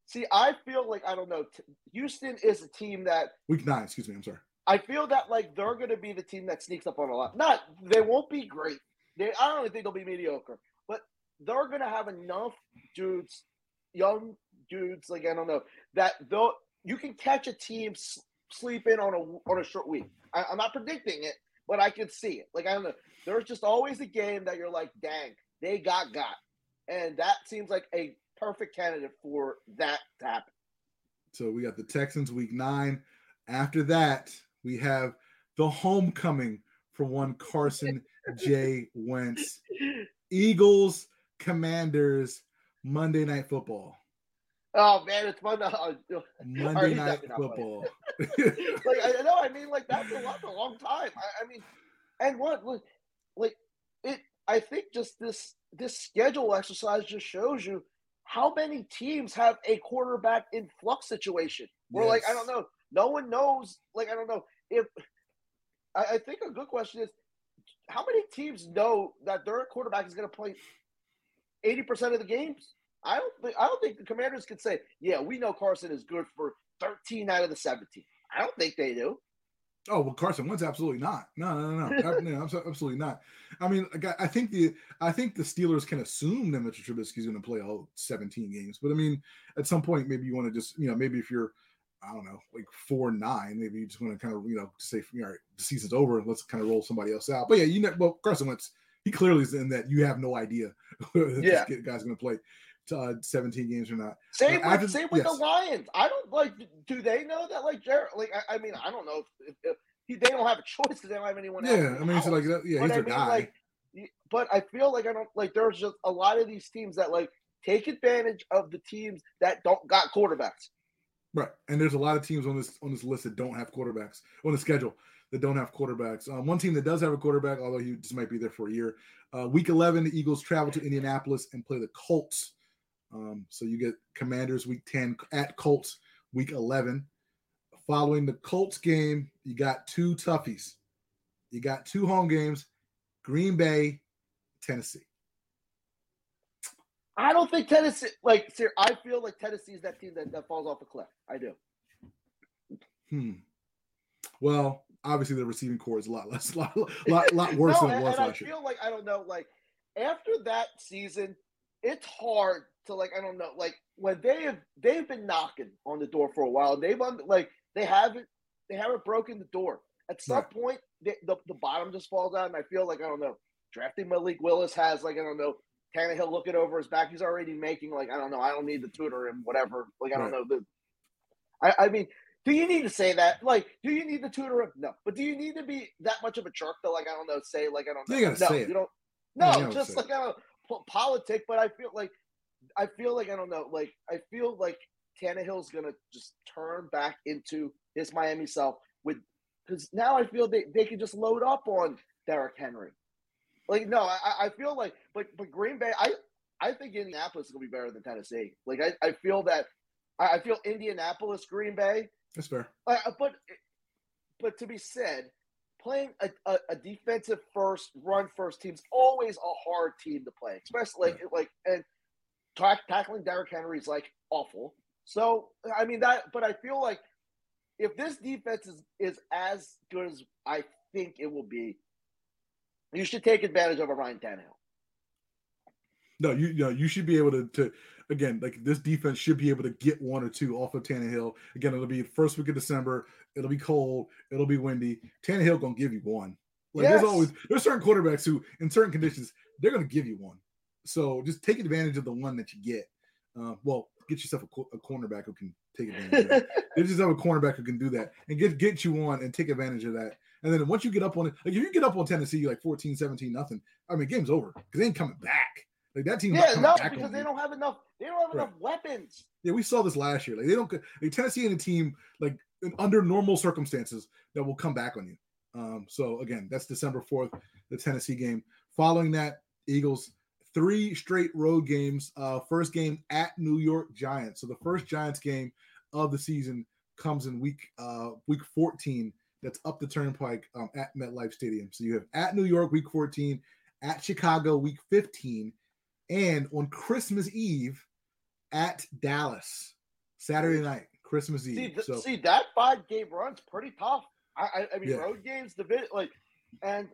See, I feel like I don't know. Houston is a team that week nine. Excuse me. I'm sorry. I feel that like they're going to be the team that sneaks up on a lot. Not they won't be great. They I don't even think they'll be mediocre, but they're going to have enough dudes, young dudes. Like I don't know that though you can catch a team sleeping on a on a short week. I, I'm not predicting it, but I can see it. Like I don't know. There's just always a game that you're like, dang, they got got, and that seems like a perfect candidate for that to happen. So we got the Texans week nine. After that, we have the homecoming for one Carson J. Wentz. Eagles, Commanders, Monday Night Football. Oh man, it's fun. Uh, Monday he's Night definitely not playing. Football. like I know, I mean, like that's a lot, a long time. I, I mean, and what, like, like it. I think just this this schedule exercise just shows you how many teams have a quarterback in flux situation. Where like I don't know, no one knows. Like I don't know if. I, I think a good question is, how many teams know that their quarterback is going to play eighty percent of the games? I don't think I don't think the Commanders could say, yeah, we know Carson is good for thirteen out of the seventeen. I don't think they do. Oh well, Carson Wentz absolutely not. No, no, no, no, no, absolutely not. I mean, I- I think the I think the Steelers can assume that Mitchell Trubisky is going to play all 17 games, but I mean, at some point, maybe you want to just you know maybe if you're I don't know like four nine, maybe you just want to kind of you know say all right, the season's over, let's kind of roll somebody else out. But yeah, you know, well Carson Wentz, he clearly is in that you have no idea Yeah. this guy's going to play uh, 17 games or not. Same after- with same with yes. the Lions. I don't like. Do they know that like Jared? Like I, I mean, I don't know if, if, if he, they don't have a choice because they don't have anyone else. Yeah, I mean, it's house. like yeah, But he's I their mean, guy. like, but I feel like I don't like. There's just a lot of these teams that like take advantage of the teams that don't got quarterbacks. Right, and there's a lot of teams on this on this list that don't have quarterbacks on the schedule that don't have quarterbacks. Um, one team that does have a quarterback, although he just might be there for a year. Uh, week 11, the Eagles travel to Indianapolis and play the Colts. Um, so you get Commanders week 10 at Colts week 11. Following the Colts game, you got two toughies. You got two home games: Green Bay, Tennessee. I don't think Tennessee. Like, sir, I feel like Tennessee is that team that, that falls off a cliff. I do. Hmm. Well, obviously the receiving corps is a lot less, lot, lot, lot worse no, than it was and last I year. feel like I don't know, like after that season, it's hard to like I don't know, like when they have they've been knocking on the door for a while. They've like they haven't they haven't broken the door. At some Right. point, they, the the bottom just falls out, and I feel like I don't know. Drafting Malik Willis has like I don't know. Tannehill looking over his back. He's already making like I don't know. I don't need to tutor him. Whatever. Like I don't Right. know. The, I I mean, do you need to say that? Like, do you need to tutor him? No. But do you need to be that much of a jerk to like I don't know, say like I don't know. You gotta no, say it. you don't. No, you just like I don't po- politic. But I feel like I feel like I don't know. Like I feel like Tannehill's gonna just turn back into his Miami self with because now I feel they, they can just load up on Derrick Henry. Like no, I, I feel like but but Green Bay, I I think Indianapolis is gonna be better than Tennessee. Like I, I feel that I, I feel Indianapolis, Green Bay, That's fair. uh, but but to be said, playing a, a, a defensive first, run first team's always a hard team to play, especially like like and tackling Derrick Henry is like awful. So I mean that, but I feel like if this defense is is as good as I think it will be, you should take advantage of a Ryan Tannehill. No, you, you know, you should be able to, to again, like this defense should be able to get one or two off of Tannehill. Again, it'll be first week of December. It'll be cold. It'll be windy. Tannehill gonna give you one. Like Yes. there's always there's certain quarterbacks who, in certain conditions, they're gonna give you one. So just take advantage of the one that you get. Uh, well, get yourself a, co- a cornerback who can take advantage of that. Get yourself a cornerback who can do that and get get you on and take advantage of that. And then once you get up on it, like if you get up on Tennessee you like 14, 17, nothing, I mean, game's over because they ain't coming back. Like that team. yeah, no, back because they you. don't have enough. They don't have Right. enough weapons. Yeah, we saw this last year. Like they don't. Like Tennessee and a team like under normal circumstances that will come back on you. Um, so again, that's December fourth, the Tennessee game. Following that, Eagles three straight road games. Uh, first game at New York Giants. So the first Giants game of the season comes in week uh, week fourteen. That's up the turnpike um, at MetLife Stadium. So you have at New York week fourteen, at Chicago week fifteen, and on Christmas Eve at Dallas Saturday night, Christmas See, Eve. th- So see that five game run's pretty tough. I, I, I mean, Yeah. road games, division, like, and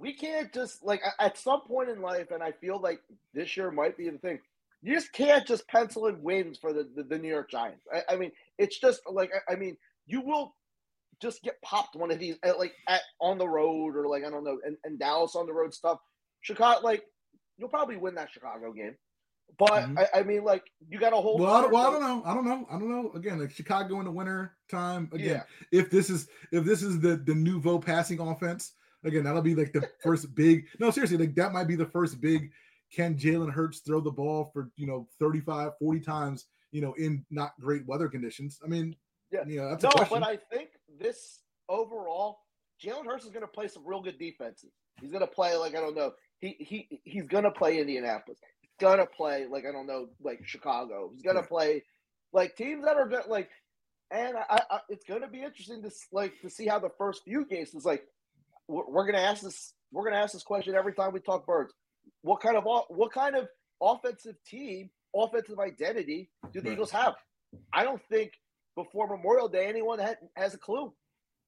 we can't just like at some point in life, and I feel like this year might be the thing. You just can't just pencil in wins for the, the, the New York Giants. I, I mean, it's just like I, I mean, you will just get popped one of these at, like at on the road or like I don't know, and, and Dallas on the road stuff. Chicago, like you'll probably win that Chicago game, but Mhm. I, I mean, like you got a whole. well, I, don't- well, I don't know. I don't know. I don't know. Again, like Chicago in the winter time. Again, Yeah. if this is if this is the the nouveau passing offense, again, that'll be like the first big. No, seriously, like that might be the first big. Can Jalen Hurts throw the ball for you know 35, 40 times? You know, in not great weather conditions. I mean, Yeah. you know, that's no, a question. but I think this overall, Jalen Hurts is going to play some real good defenses. He's going to play like I don't know. He he he's going to play Indianapolis. He's going to play like I don't know, like Chicago. He's going to play like teams that are go- like, and I, I it's going to be interesting to like to see how the first few games is like. We're, we're going to ask this. We're going to ask this question every time we talk birds. What kind of what kind of offensive team, offensive identity do the Right. Eagles have? I don't think before Memorial Day anyone had, has a clue.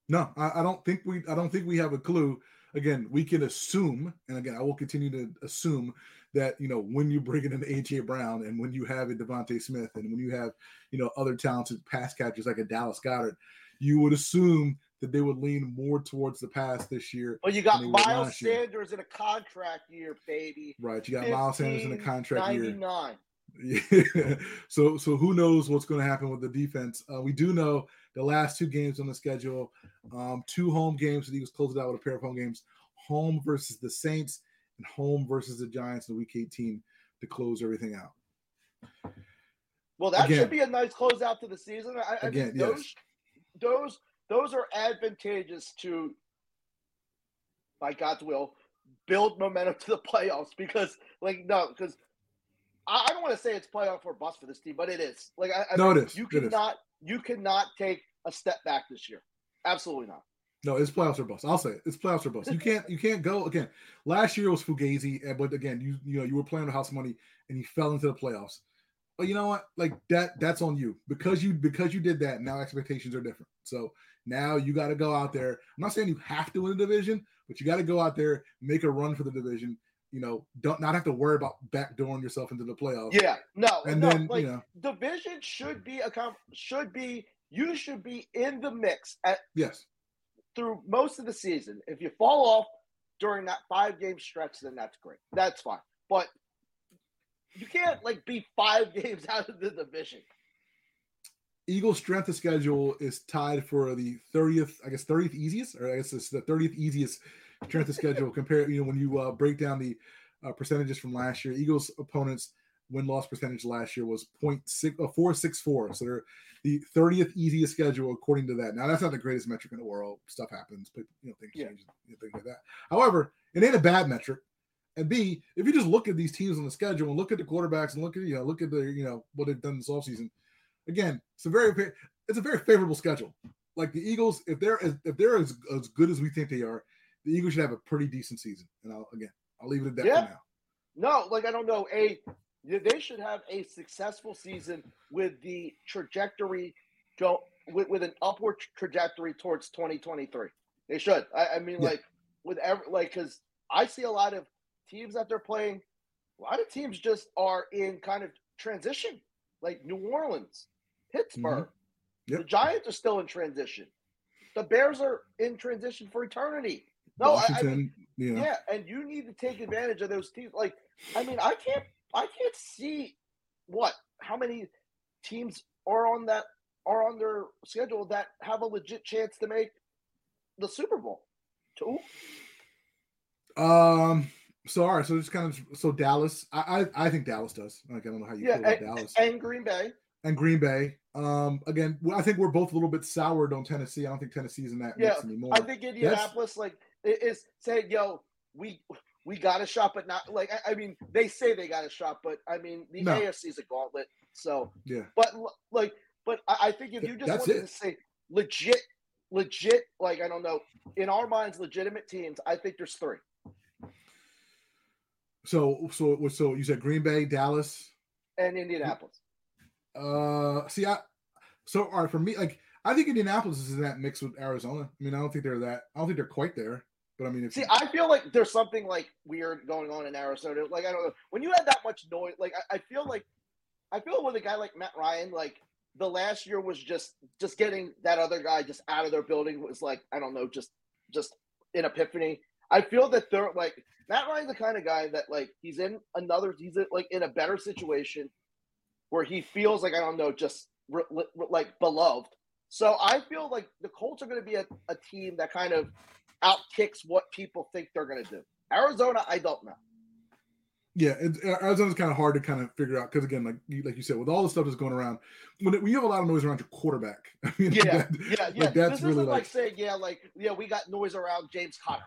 No, I, I don't think we I don't think we have a clue. Again, we can assume, and again, I will continue to assume that you know when you bring in an AJ Brown and when you have a DeVonta Smith and when you have you know other talented pass catchers like a Dallas Goedert, you would assume that they would lean more towards the pass this year. Well, you got than they would Miles year. Sanders in a contract year, baby. Right, you got Miles Sanders in a contract year. 99. Yeah. so so who knows what's going to happen with the defense? Uh, we do know the last two games on the schedule, um, two home games. The Eagles closed it out with a pair of home games: home versus the Saints and home versus the Giants in the Week 18 to close everything out. Well, that Again. should be a nice closeout to the season. I, I Again, mean, yes. those, those, are advantageous to, by God's will, build momentum to the playoffs. Because, like, no, because I, I don't want to say it's playoff or bust for this team, but it is. Like, I, I No, mean, it is. You It is. cannot, you cannot take a step back this year. Absolutely not. No, it's playoffs or bust. I'll say it. It's playoffs or bust. You can't you can't go again. Last year was Fugazi, and- but again, you you know you were playing with house money and you fell into the playoffs. But you know what? Like that that's on you because you because you did that. Now expectations are different. So now you got to go out there. I'm not saying you have to win the division, but you got to go out there, make a run for the division. You know, don't not have to worry about backdooring yourself into the playoffs. Yeah, no, And no, then, you know- division should be a com- should be you should be in the mix at Yes. through most of the season. If you fall off during that five game stretch, then that's great. That's fine. But you can't like be five games out of the division. Eagles' strength of schedule is tied for the 30th, I guess 30th easiest, or I guess it's the 30th easiest strength of schedule compared, you know, when you uh, break down the uh, percentages from last year. Eagles' opponents win loss percentage last year was 0.6 uh, 464. So they're the 30th easiest schedule according to that. Now that's not the greatest metric in the world. Stuff happens, but you know, things Yeah. change, you know, things like that. However, it ain't a bad metric. And B, if you just look at these teams on the schedule and look at the quarterbacks and look at you know look at the you know what they've done this offseason, again, it's a very it's a very favorable schedule. Like the Eagles, if they're as, if they're as, as good as we think they are, the Eagles should have a pretty decent season. And I'll again, I'll leave it at that Yeah. for now. No, like I don't know. A they should have a successful season with the trajectory go with, with an upward trajectory towards 2023. They should. I, I mean, Yeah. like with every like because I see a lot of teams that they're playing. A lot of teams just are in kind of transition, like New Orleans, Pittsburgh. Yep. The Giants are still in transition. The Bears are in transition for eternity. No, I- I, mean, know, yeah, and you need to take advantage of those teams. Like, I mean, I can't, I can't see what how many teams are on that are on their schedule that have a legit chance to make the Super Bowl. Two, Um. So all right. So just kind of so Dallas. I I, I think Dallas does. Like I don't know how you yeah, feel about and, Dallas and Green Bay. and Green Bay. Um. Again, I think we're both a little bit soured on Tennessee. I don't think Tennessee's in that Yeah, mix anymore. I think Indianapolis like i- is saying, "Yo, we we got a shot, but not like." I, I mean, they say they got a shot, but I mean, the No. is a gauntlet. So, yeah. but like, but I, I think if you just that's wanted it. to say legit, legit, like I don't know, in our minds, legitimate teams, I think there's three. So so so you said Green Bay, Dallas. And Indianapolis. Uh. See, I. So all right for me, like I think Indianapolis is in that mix with Arizona. I mean, I don't think they're that. I don't think they're quite there. But I mean, if See, I feel like there's something like weird going on in Arizona. Like I don't know when you had that much noise. Like I, I feel like I feel with a guy like Matt Ryan, like the last year was just just getting that other guy just out of their building was like I don't know, just just an epiphany. I feel that they're like Matt Ryan's the kind of guy that like he's in another he's in, like in a better situation where he feels like I don't know just re, re- like beloved. So I feel like the Colts are going to be a, a team that kind of outkicks what people think they're going to do. Arizona, I don't know. Yeah, it, uh, Arizona's kind of hard to kind of figure out because again, like you, like you said, with all the stuff that's going around, when it, we have a lot of noise around your quarterback. I mean, Yeah, that- yeah, yeah. like, that's this really isn't like, like saying, yeah, like yeah, we got noise around James Conner.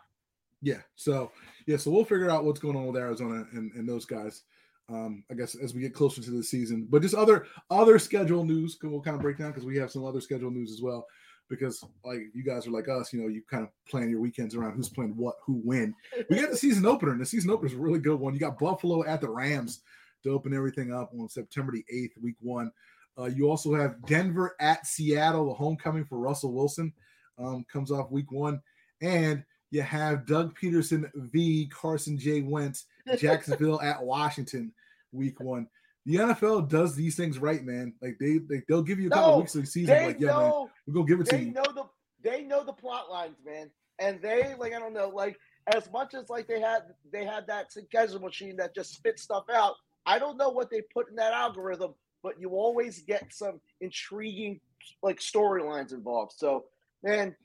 Yeah. So yeah, so we'll figure out what's going on with Arizona and, and those guys. Um, I guess as we get closer to the season, but just other other schedule news we'll kind of break down because we have some other schedule news as well. Because like you guys are like us, you know, you kind of plan your weekends around who's playing what, who when. We got the season opener, and the season opener is a really good one. You got Buffalo at the Rams to open everything up on September the 8th, week one. Uh, you also have Denver at Seattle, the homecoming for Russell Wilson um, comes off week one. And you have Doug Pederson v. Carson J. Wentz, Jacksonville at Washington, week one. The NFL does these things right, man. Like they, they they'll give you a couple No, weeks of the season, like yeah, man, we're gonna give it to they you. know the they know the plot lines, man. And they like I don't know, like as much as like they had they had that schedule machine that just spit stuff out. I don't know what they put in that algorithm, but you always get some intriguing like storylines involved. So, man,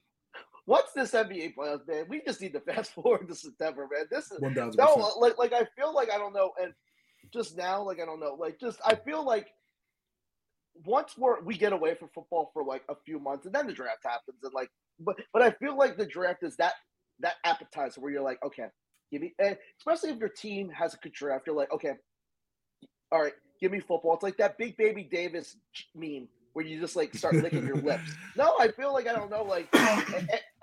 what's this NBA playoffs, man? We just need to fast forward to September, man. This is One thousand no, like like I feel like I don't know, and just now, like I don't know, like just I feel like once we're we get away from football for like a few months, and then the draft happens, and like, but but I feel like the draft is that that appetizer where you're like, okay, give me, and especially if your team has a good draft, you're like, okay, all right, give me football. It's like that big baby Davis meme where you just like start licking your lips. No, I feel like I don't know, like a-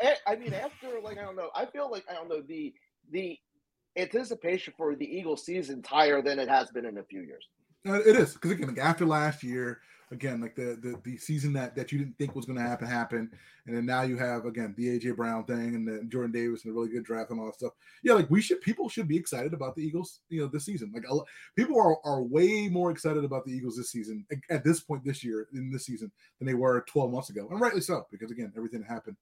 a- a- I mean, after like I don't know, I feel like I don't know the the anticipation for the Eagles season higher than it has been in a few years. Uh, it is because again, like after last year, again, like the the, the season that that you didn't think was going to happen happened, and then now you have again the AJ Brown thing and then Jordan Davis and a really good draft and all that stuff. Yeah, like we should people should be excited about the Eagles, you know, this season. Like a lo- people are are way more excited about the Eagles this season at- at this point this year in this season than they were 12 months ago, and rightly so because again, everything that happened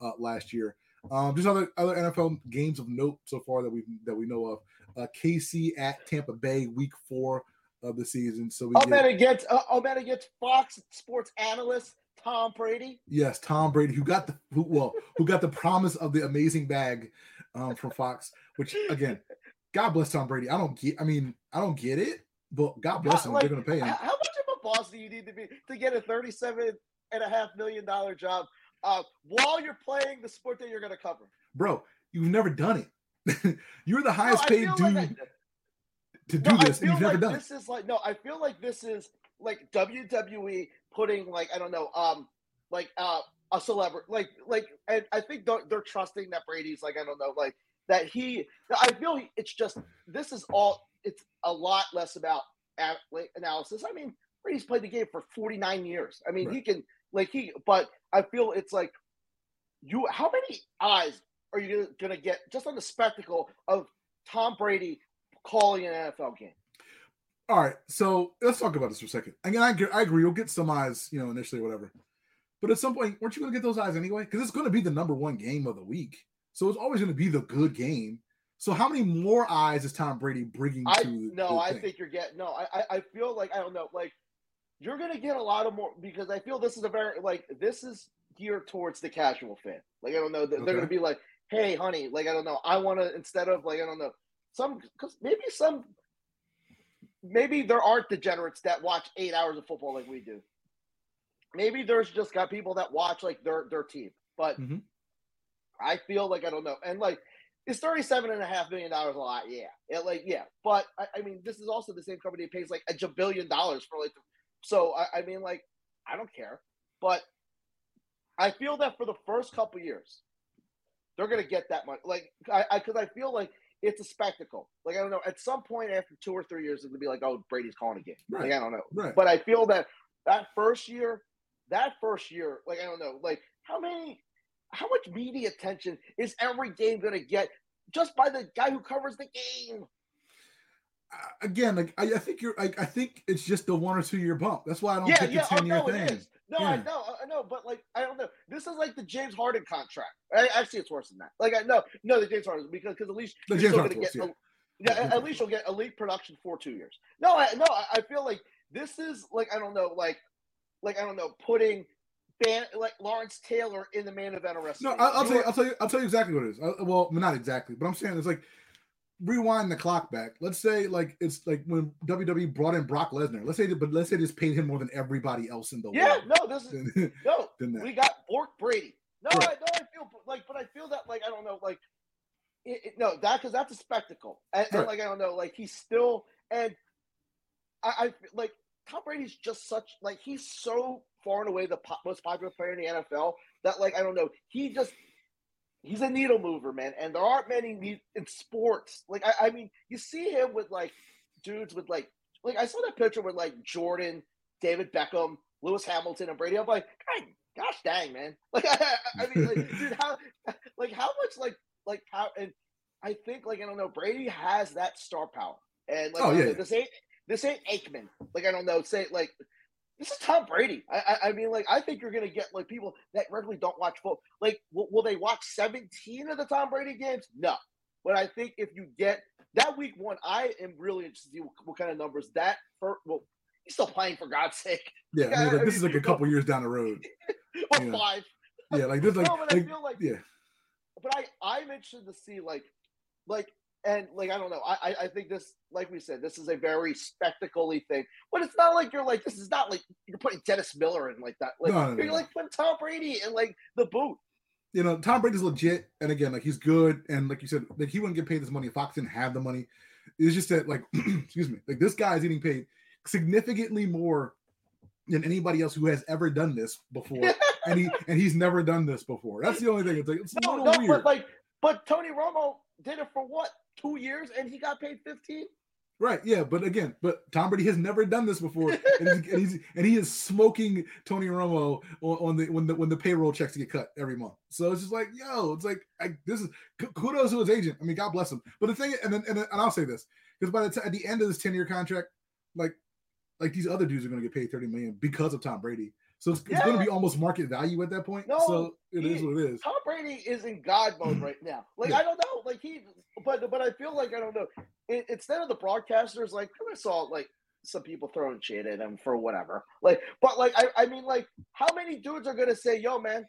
uh, last year. Um, just other other NFL games of note so far that we that we know of. Uh, KC at Tampa Bay, Week Four of the season. So we Oh get, man, against uh, oh man, against Fox Sports analyst Tom Brady. yes, Tom Brady, who got the who, well, who got the promise of the amazing bag um, from Fox. Which again, God bless Tom Brady. I don't get. I mean, I don't get it, but God bless him. Like, They're to pay How him. how much of a boss do you need to be to get a thirty-seven and a half million dollar job uh, while you're playing the sport that you're to cover? Bro, you've never done it. You're the highest I paid dude like to do No, I this, and feel you've never like done this is like no. I feel like this is like WWE putting like I don't know, um, like uh, a celebrity, like like, and I think they're, they're trusting that Brady's like I don't know, like that he. I feel it's just this is all. It's a lot less about athlete analysis. I mean, Brady's played the game for forty nine years. I mean, he can like he, but I feel it's like you. How many eyes are you gonna get just on the spectacle of Tom Brady calling an NFL game? All right, so let's talk about this for a second. Again, I, agree- I agree. You'll get some eyes, you know, initially, whatever. But at some point, weren't you going to get those eyes anyway? Because it's going to be the number one game of the week, so it's always going to be the good game. So how many more eyes is Tom Brady bringing I to? no, I thing? think you're getting no. I, I I feel like I don't know, like you're gonna get a lot of more because I feel this is a very like this is geared towards the casual fan. Like I don't know, they're, Okay. gonna be like, hey, honey, like I don't know, I want to instead of like I don't know, some because maybe some maybe there aren't degenerates that watch eight hours of football like we do. Maybe there's just got people that watch like their their team, but Mhm. I feel like I don't know, and like is thirty-seven and a half million dollars a lot? Yeah, It, like yeah, but I, I mean, this is also the same company that pays like a jabillion dollars for like. So I, I mean, like, I don't care, but I feel that for the first couple years, they're gonna get that money. Like, I because I, feel like it's a spectacle. Like I don't know, at some point after two or three years, it'll be like, oh, Brady's calling a game. Right. Like I don't know, right. but I feel that that first year, that first year, like I don't know, like how many, how much media attention is every game going to get just by the guy who covers the game? Uh, again, like I, I think you're. I, I think it's just the one or two year bump. That's why I don't Yeah, think yeah, it's oh, ten year no, thing. is. No, I know, I know, but like I don't know. This is like the James Harden contract. I, actually, it's worse than that. Like I know, no, the James Harden because because at least The you're James still Harden's gonna worse, get. yeah. yeah, at least you'll get elite production for two years. No, I no, I, I feel like this is like I don't know, like like I don't know, putting fan like Lawrence Taylor in the main event of No, wrestling. I, I'll tell you. I'll tell you. I'll tell you exactly what it is. Uh, well, not exactly, but I'm saying it's like rewind the clock back. Let's say like it's like when WWE brought in Brock Lesnar. Let's say, but let's say this paid him more than everybody else in the yeah, world. no, this is no. We got Bork Brady. No, Right. I no, I feel like, but I feel that like I don't know, like it, it- no, that because that's a spectacle, and, and like I don't know, like he's still and I, I like Tom Brady's just such like he's so far and away the po- most popular player in the NFL that like I don't know, he just he's a needle mover, man, and there aren't many in sports. Like I, I mean, you see him with like dudes with like like I saw that picture with like Jordan, David Beckham, Lewis Hamilton, and Brady. I'm like, God, gosh dang, man. Like I, I mean, like, dude, how like how much like like how and I think like I don't know, Brady has that star power. And like Oh, yeah, know, this ain't this ain't Aikman. Like I don't know, say like this is Tom Brady. I, I, I mean, like, I think you're gonna get like people that regularly don't watch football. Like, will, will they watch 17 of the Tom Brady games? No. But I think if you get that week one, I am really interested to see what, what kind of numbers that for. Well, he's still playing for God's sake. Yeah, I mean, like, I this is like a couple years down the road. Or Yeah. five. Yeah, like this, like, no, but I like feel like yeah, but I I'm interested to see like like and like I don't know I I- I think this like we said this is a very spectacle-y thing but it's not like you're like this is not like you're putting Dennis Miller in like that like No, no, you're no. like putting Tom Brady in like the boot you know, Tom Brady's legit, and again, like he's good, and like you said, like he wouldn't get paid this money if Fox didn't have the money. It's just that, like, excuse me, like this guy is getting paid significantly more than anybody else who has ever done this before, and he and he's never done this before. That's the only thing. It's like it's a no little no weird. but like but Tony Romo did it for what two years and he got paid 15 Right, yeah, but again, but Tom Brady has never done this before, and, he's, and, he's, and he is smoking Tony Romo on, on, the when the when the payroll checks get cut every month. So it's just like, yo, it's like I, this is kudos to his agent. I mean, God bless him. But the thing, and then and, and I'll say this because by the time at the end of this ten year contract, like like these other dudes are going to get paid thirty million because of Tom Brady. So it's, yeah. it's going to be almost market value at that point. No, so it he, is what it is. Tom Brady is in God mode mm-hmm. right now. Like yeah. I don't know, like he, but but I feel like I don't know. It, instead of the broadcasters, like I saw like some people throwing shit at him for whatever. Like, but like I, I mean, like how many dudes are gonna say, "Yo, man,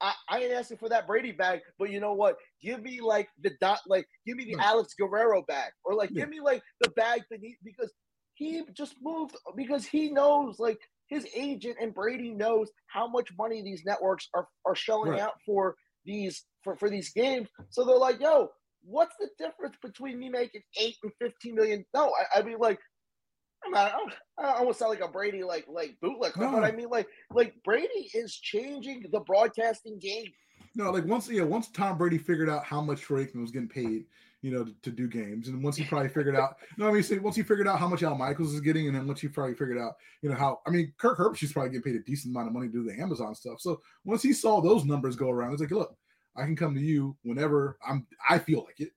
I, I, ain't asking for that Brady bag, but you know what? Give me like the dot, like give me the right. Alex Guerrero bag, or like yeah. give me like the bag beneath because he just moved because he knows like his agent and Brady knows how much money these networks are, are shelling right. out for these for, for these games. So they're like, yo, what's the difference between me making eight and fifteen million? No, I, I mean like I'm not, I almost sound like a Brady like like bootleg, no. but I mean like like Brady is changing the broadcasting game. No, like once yeah, once Tom Brady figured out how much Aikman was getting paid, you know, to, to, do games. And once he probably figured out, no, I mean, so once he figured out how much Al Michaels is getting, and then once he probably figured out, you know, how, I mean, Kirk Herbstreit's probably getting paid a decent amount of money to do the Amazon stuff. So once he saw those numbers go around, it's like, look, I can come to you whenever I'm, I feel like it.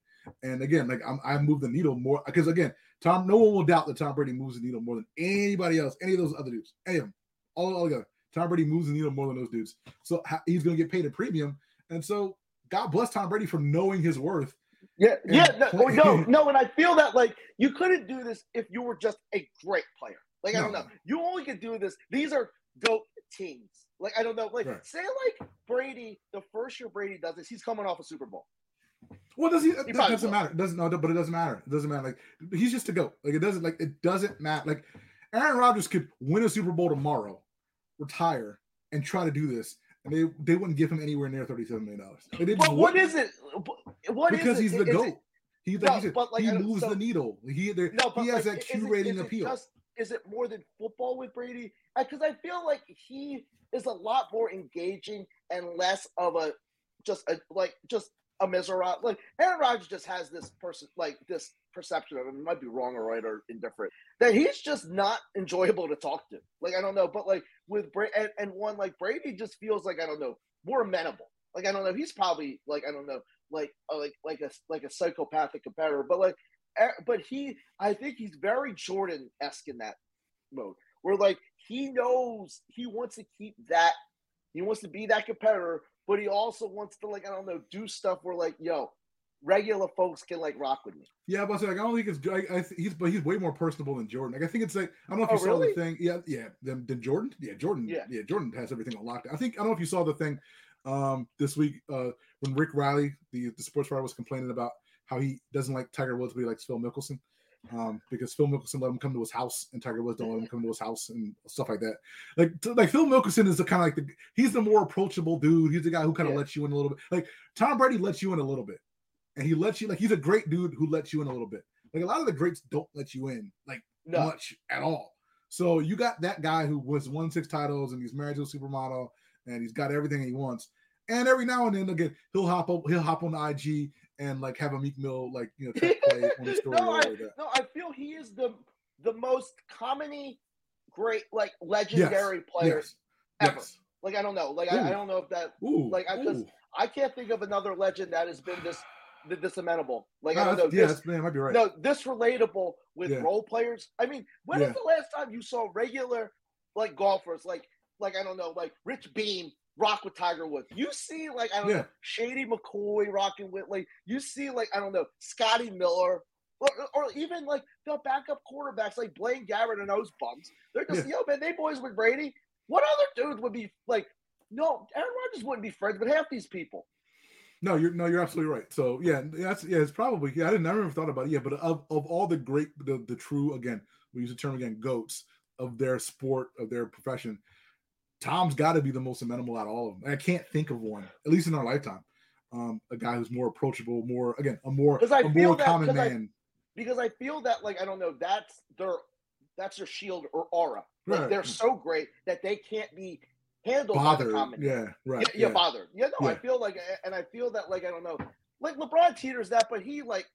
And again, like I'm, I move the needle more because again, Tom, no one will doubt that Tom Brady moves the needle more than anybody else, any of those other dudes, any of them, all, all together. Tom Brady moves the needle more than those dudes. So he's going to get paid a premium. And so God bless Tom Brady for knowing his worth yeah, yeah, no, no, no, and I feel that like you couldn't do this if you were just a great player. Like no. I don't know, you only could do this. These are goat teams. Like I don't know, like right. say like Brady, the first year Brady does this, he's coming off a Super Bowl. Well, does he? he doesn't will. matter. It doesn't no, but it doesn't matter. It doesn't matter. Like he's just a goat. Like it doesn't like it doesn't matter. Like Aaron Rodgers could win a Super Bowl tomorrow, retire, and try to do this, and they they wouldn't give him anywhere near thirty seven million dollars. But what is it? What because he's the goat. He, like no, like, he moves so, the needle. He no, he has like, that Q rating is appeal. Just, is it more than football with Brady? Because I feel like he is a lot more engaging and less of a just a like just a miserable. Like Aaron Rodgers just has this person like this perception of him. It might be wrong or right or indifferent that he's just not enjoyable to talk to. Like I don't know, but like with Brady and, and one like Brady just feels like I don't know more amenable. Like I don't know, he's probably like I don't know, like uh, like like a like a psychopathic competitor, but like but he I think he's very Jordan esque in that mode where like he knows he wants to keep that he wants to be that competitor, but he also wants to like I don't know do stuff where like yo regular folks can like rock with me. Yeah, but like I don't think it's I, I, he's but he's way more personable than Jordan. Like I think it's like I don't know if oh, you really? saw the thing. Yeah, yeah. Than, than Jordan. Yeah, Jordan. Yeah. yeah, Jordan has everything on lockdown. I think I don't know if you saw the thing um this week uh when Rick Reilly, the the sports writer, was complaining about how he doesn't like Tiger Woods, but he likes Phil Mickelson. Um, because Phil Mickelson let him come to his house and Tiger Woods don't let him come to his house and stuff like that. Like, like Phil Mickelson is the kind of like the he's the more approachable dude. He's the guy who kind of yeah. lets you in a little bit. Like Tom Brady lets you in a little bit and he lets you like he's a great dude who lets you in a little bit. Like a lot of the greats don't let you in like no. much at all. So you got that guy who was won six titles and he's married to a supermodel and he's got everything he wants. And every now and then again he'll hop up, he'll hop on the IG and like have a Meek Mill like you know play on the story. no, I, like no, I feel he is the the most comedy great like legendary yes. player yes. ever. Yes. Like I don't know, like I, I, don't know if that Ooh. like I just I can't think of another legend that has been this this amenable. Like no, I don't know. Yeah, this, man, might be right. No, this relatable with yeah. role players. I mean, when yeah. was the last time you saw regular like golfers like like I don't know like Rich Beem rock with Tiger Woods? You see like I don't yeah. know Shady McCoy rocking with like you see like I don't know Scotty Miller. Or, or even like the backup quarterbacks like Blaine Gabbert and those bums. They're just, yo, man, they boys with Brady. What other dudes would be like, no, Aaron Rodgers wouldn't be friends with half these people. No, you're no, you're absolutely right. So yeah, that's yeah, it's probably yeah. I didn't I never thought about it. Yeah, but of, of all the great the, the true again, we use the term again, goats of their sport, of their profession, Tom's got to be the most amenable out of all of them. I can't think of one, at least in our lifetime. Um, a guy who's more approachable, more again, a more a more that, common man. I, because I feel that like I don't know, that's their that's their shield or aura. Like, right. They're so great that they can't be handled bothered. by the Yeah, right. Yeah, yeah. bothered. Yeah, no, yeah. I feel like, and I feel that, like, I don't know, like LeBron teeters that, but he like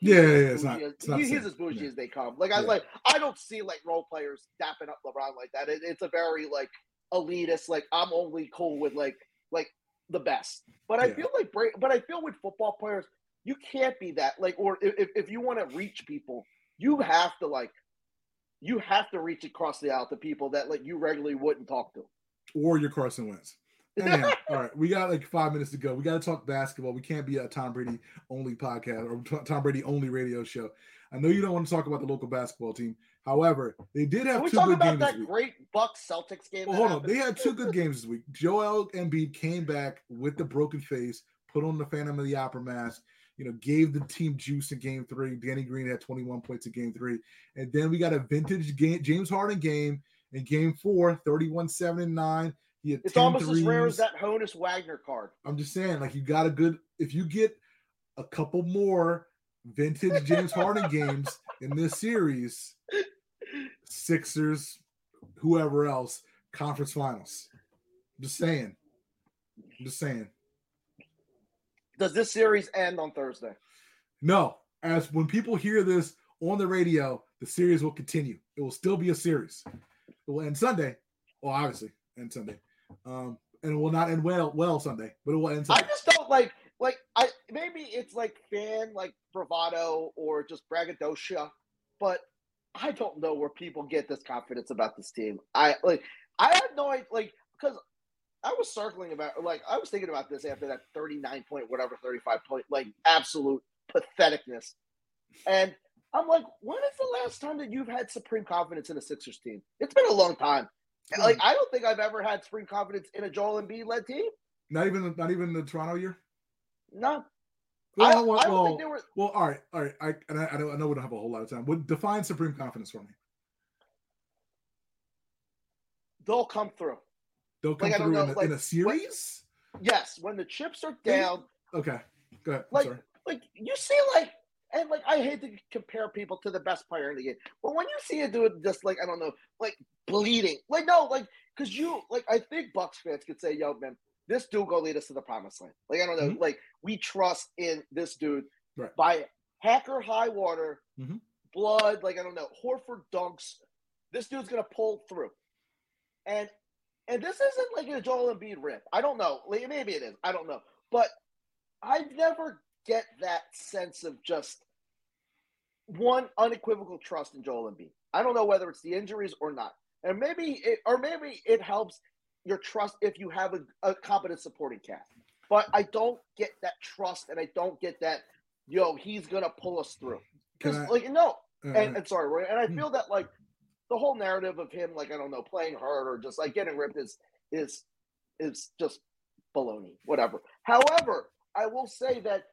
Yeah, yeah, yeah, it's not- it's not he- he's as bougie Yeah. as they come. Like I Yeah. like I don't see like role players dapping up LeBron like that. It, it's a very like elitist. Like I'm only cool with like like the best. But I Yeah. feel like but I feel with football players, you can't be that like or if if- you want to reach people, you have to like you have to reach across the aisle to people that like you regularly wouldn't talk to. or your Carson Wentz. Anyhow, all right, we got like five minutes to go. We got to talk basketball. We can't be a Tom Brady only podcast or Tom Brady only radio show. I know you don't want to talk about the local basketball team. However, they did Can have we two talk good about games that great Bucks Celtics game? Well, hold on. They had two good games this week. Joel Embiid came back with the broken face, put on the Phantom of the Opera mask, you know, gave the team juice in game three. Danny Green had 21 points in game three. And then we got a vintage game, James Harden game in game four, 31 7 and 9. He had It's 10 almost as rare as that Honus Wagner card. I'm just saying, like, you got a good, if you get a couple more vintage James Harden games in this series, Sixers, whoever else, conference finals. just saying. I'm just saying. Does this series end on Thursday? No, as when people hear this on the radio, the series will continue. It will still be a series. It will end Sunday. Well, obviously, end Sunday. Um, and it will not end well well Sunday, but it will end Sunday. I just don't like like I maybe it's like fan like bravado or just braggadocio, but I don't know where people get this confidence about this team. I like I had no idea like because I was circling about like I was thinking about this after that 39 point whatever 35 point like absolute patheticness. And I'm like, when is the last time that you've had supreme confidence in a Sixers team? It's been a long time. Like I don't think I've ever had supreme confidence in a Joel Embiid led team. Not even not even the Toronto year. No, Well, I, well, I don't well, think they were. well, all right, all right. I and I, I, know, I know we don't have a whole lot of time. Would define supreme confidence for me? They'll come through. They'll come Like, through in, a, like, in a series. Yes, when the chips are down, Okay, go ahead. Like sorry. like you see like and like I hate to compare people to the best player in the game, but when you see a dude just like I don't know, like bleeding, like no, like because you like I think Bucks fans could say, "Yo, man, this dude go lead us to the promised land." Like I don't know, Mhm. like we trust in this dude Right. by hacker high water, Mhm. blood, like I don't know, Horford dunks. This dude's gonna pull through, and and this isn't like a Joel Embiid rip. I don't know, like, maybe it is. I don't know, but I never get that sense of just one unequivocal trust in Joel Embiid. I don't know whether it's the injuries or not, and maybe it, or maybe it helps your trust if you have a, a competent supporting cast. But I don't get that trust, and I don't get that. Yo, he's gonna pull us through. Because like no, uh, and, and sorry, Roy, and I Hmm. feel that like the whole narrative of him, like I don't know, playing hard or just like getting ripped is is is just baloney, whatever. However, I will say that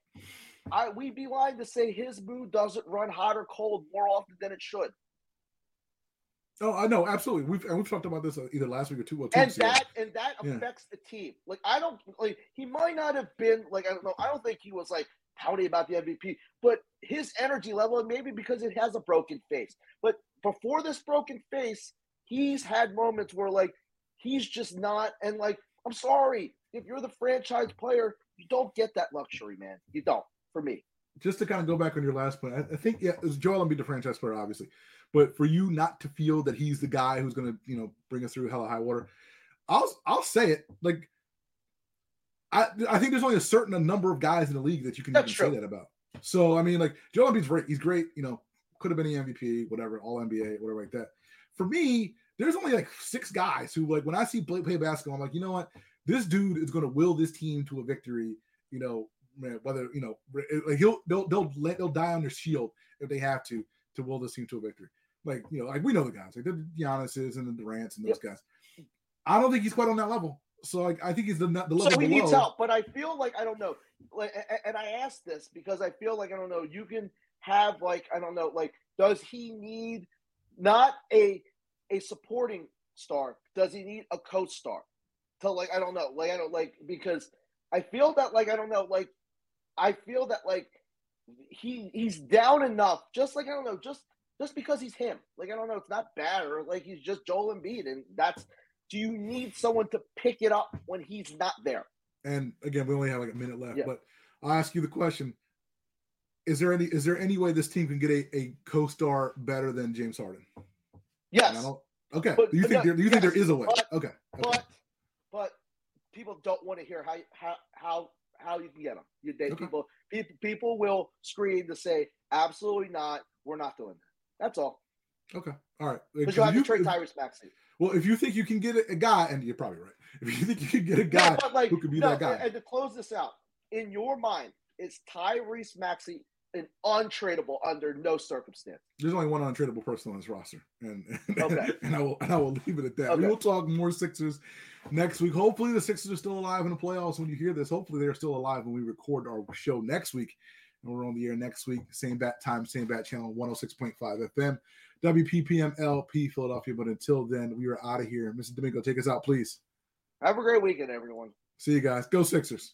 I we'd be lying to say his mood doesn't run hot or cold more often than it should, oh, I know absolutely. We've and we've talked about this uh, either last week or two. Well, two and ago. that and that Yeah. affects the team. Like I don't like he might not have been like I don't know. I don't think he was like pouty about the MVP, but his energy level, and maybe because it has a broken face. But before this broken face, he's had moments where like he's just not. And like I'm sorry, if you're the franchise player, you don't get that luxury, man. You don't. For me, just to kind of go back on your last point, I, I think yeah, it's Joel Embiid, the franchise player, obviously, but for you not to feel that he's the guy who's going to you know bring us through hell hella high water, I'll I'll say it like. I, I think there's only a certain a number of guys in the league that you can even say that about. So I mean, like Joel Embiid's great. He's great. You know, could have been the MVP, whatever, All NBA, whatever like that. For me, there's only like six guys who like when I see play, play basketball, I'm like, you know what, this dude is going to will this team to a victory. You know, whether you know, like he'll they'll they'll let they'll die on their shield if they have to to will this team to a victory. Like you know, like we know the guys, like the Giannis's and the Durant's and those guys. I don't think he's quite on that level. So like I think he's the the level so he below. needs help. But I feel like I don't know. Like, and I asked this because I feel like I don't know. You can have like I don't know. Like, does he need not a a supporting star? Does he need a co-star? To like I don't know. Like I don't like because I feel that like I don't know. Like I feel that like he he's down enough. Just like I don't know. Just just because he's him. Like I don't know. It's not bad or like he's just Joel Embiid, and that's. Do you need someone to pick it up when he's not there? And again, we only have like a minute left, Yeah. but I'll ask you the question: is there any is there any way this team can get a, a co-star better than James Harden? Yes. Okay. But- do you think no, there, do you think there is a way? but- okay. okay. but but people don't want to hear how how how how you can get them. You, they, Okay. People people people will scream to say absolutely not. We're not doing that. That's all. Okay. All right. Because you have you- to trade Tyrese Maxey. Well, if you think you can get a, a guy, and you're probably right. If you think you can get a guy like who could be no, that guy, And, to close this out, in your mind, is Tyrese Maxey an untradeable under no circumstance? there's only one untradeable person on this roster, and and, Okay. and I will and I will leave it at that. We will talk more Sixers next week. Hopefully, the Sixers are still alive in the playoffs. When you hear this, hopefully they're still alive when we record our show next week. And we're on the air next week, same bat time, same bat channel, 106.5 FM, WPPM LP Philadelphia. But until then, we are out of here. Mr. Domingo, take us out, please. Have a great weekend, everyone. See you guys. Go Sixers.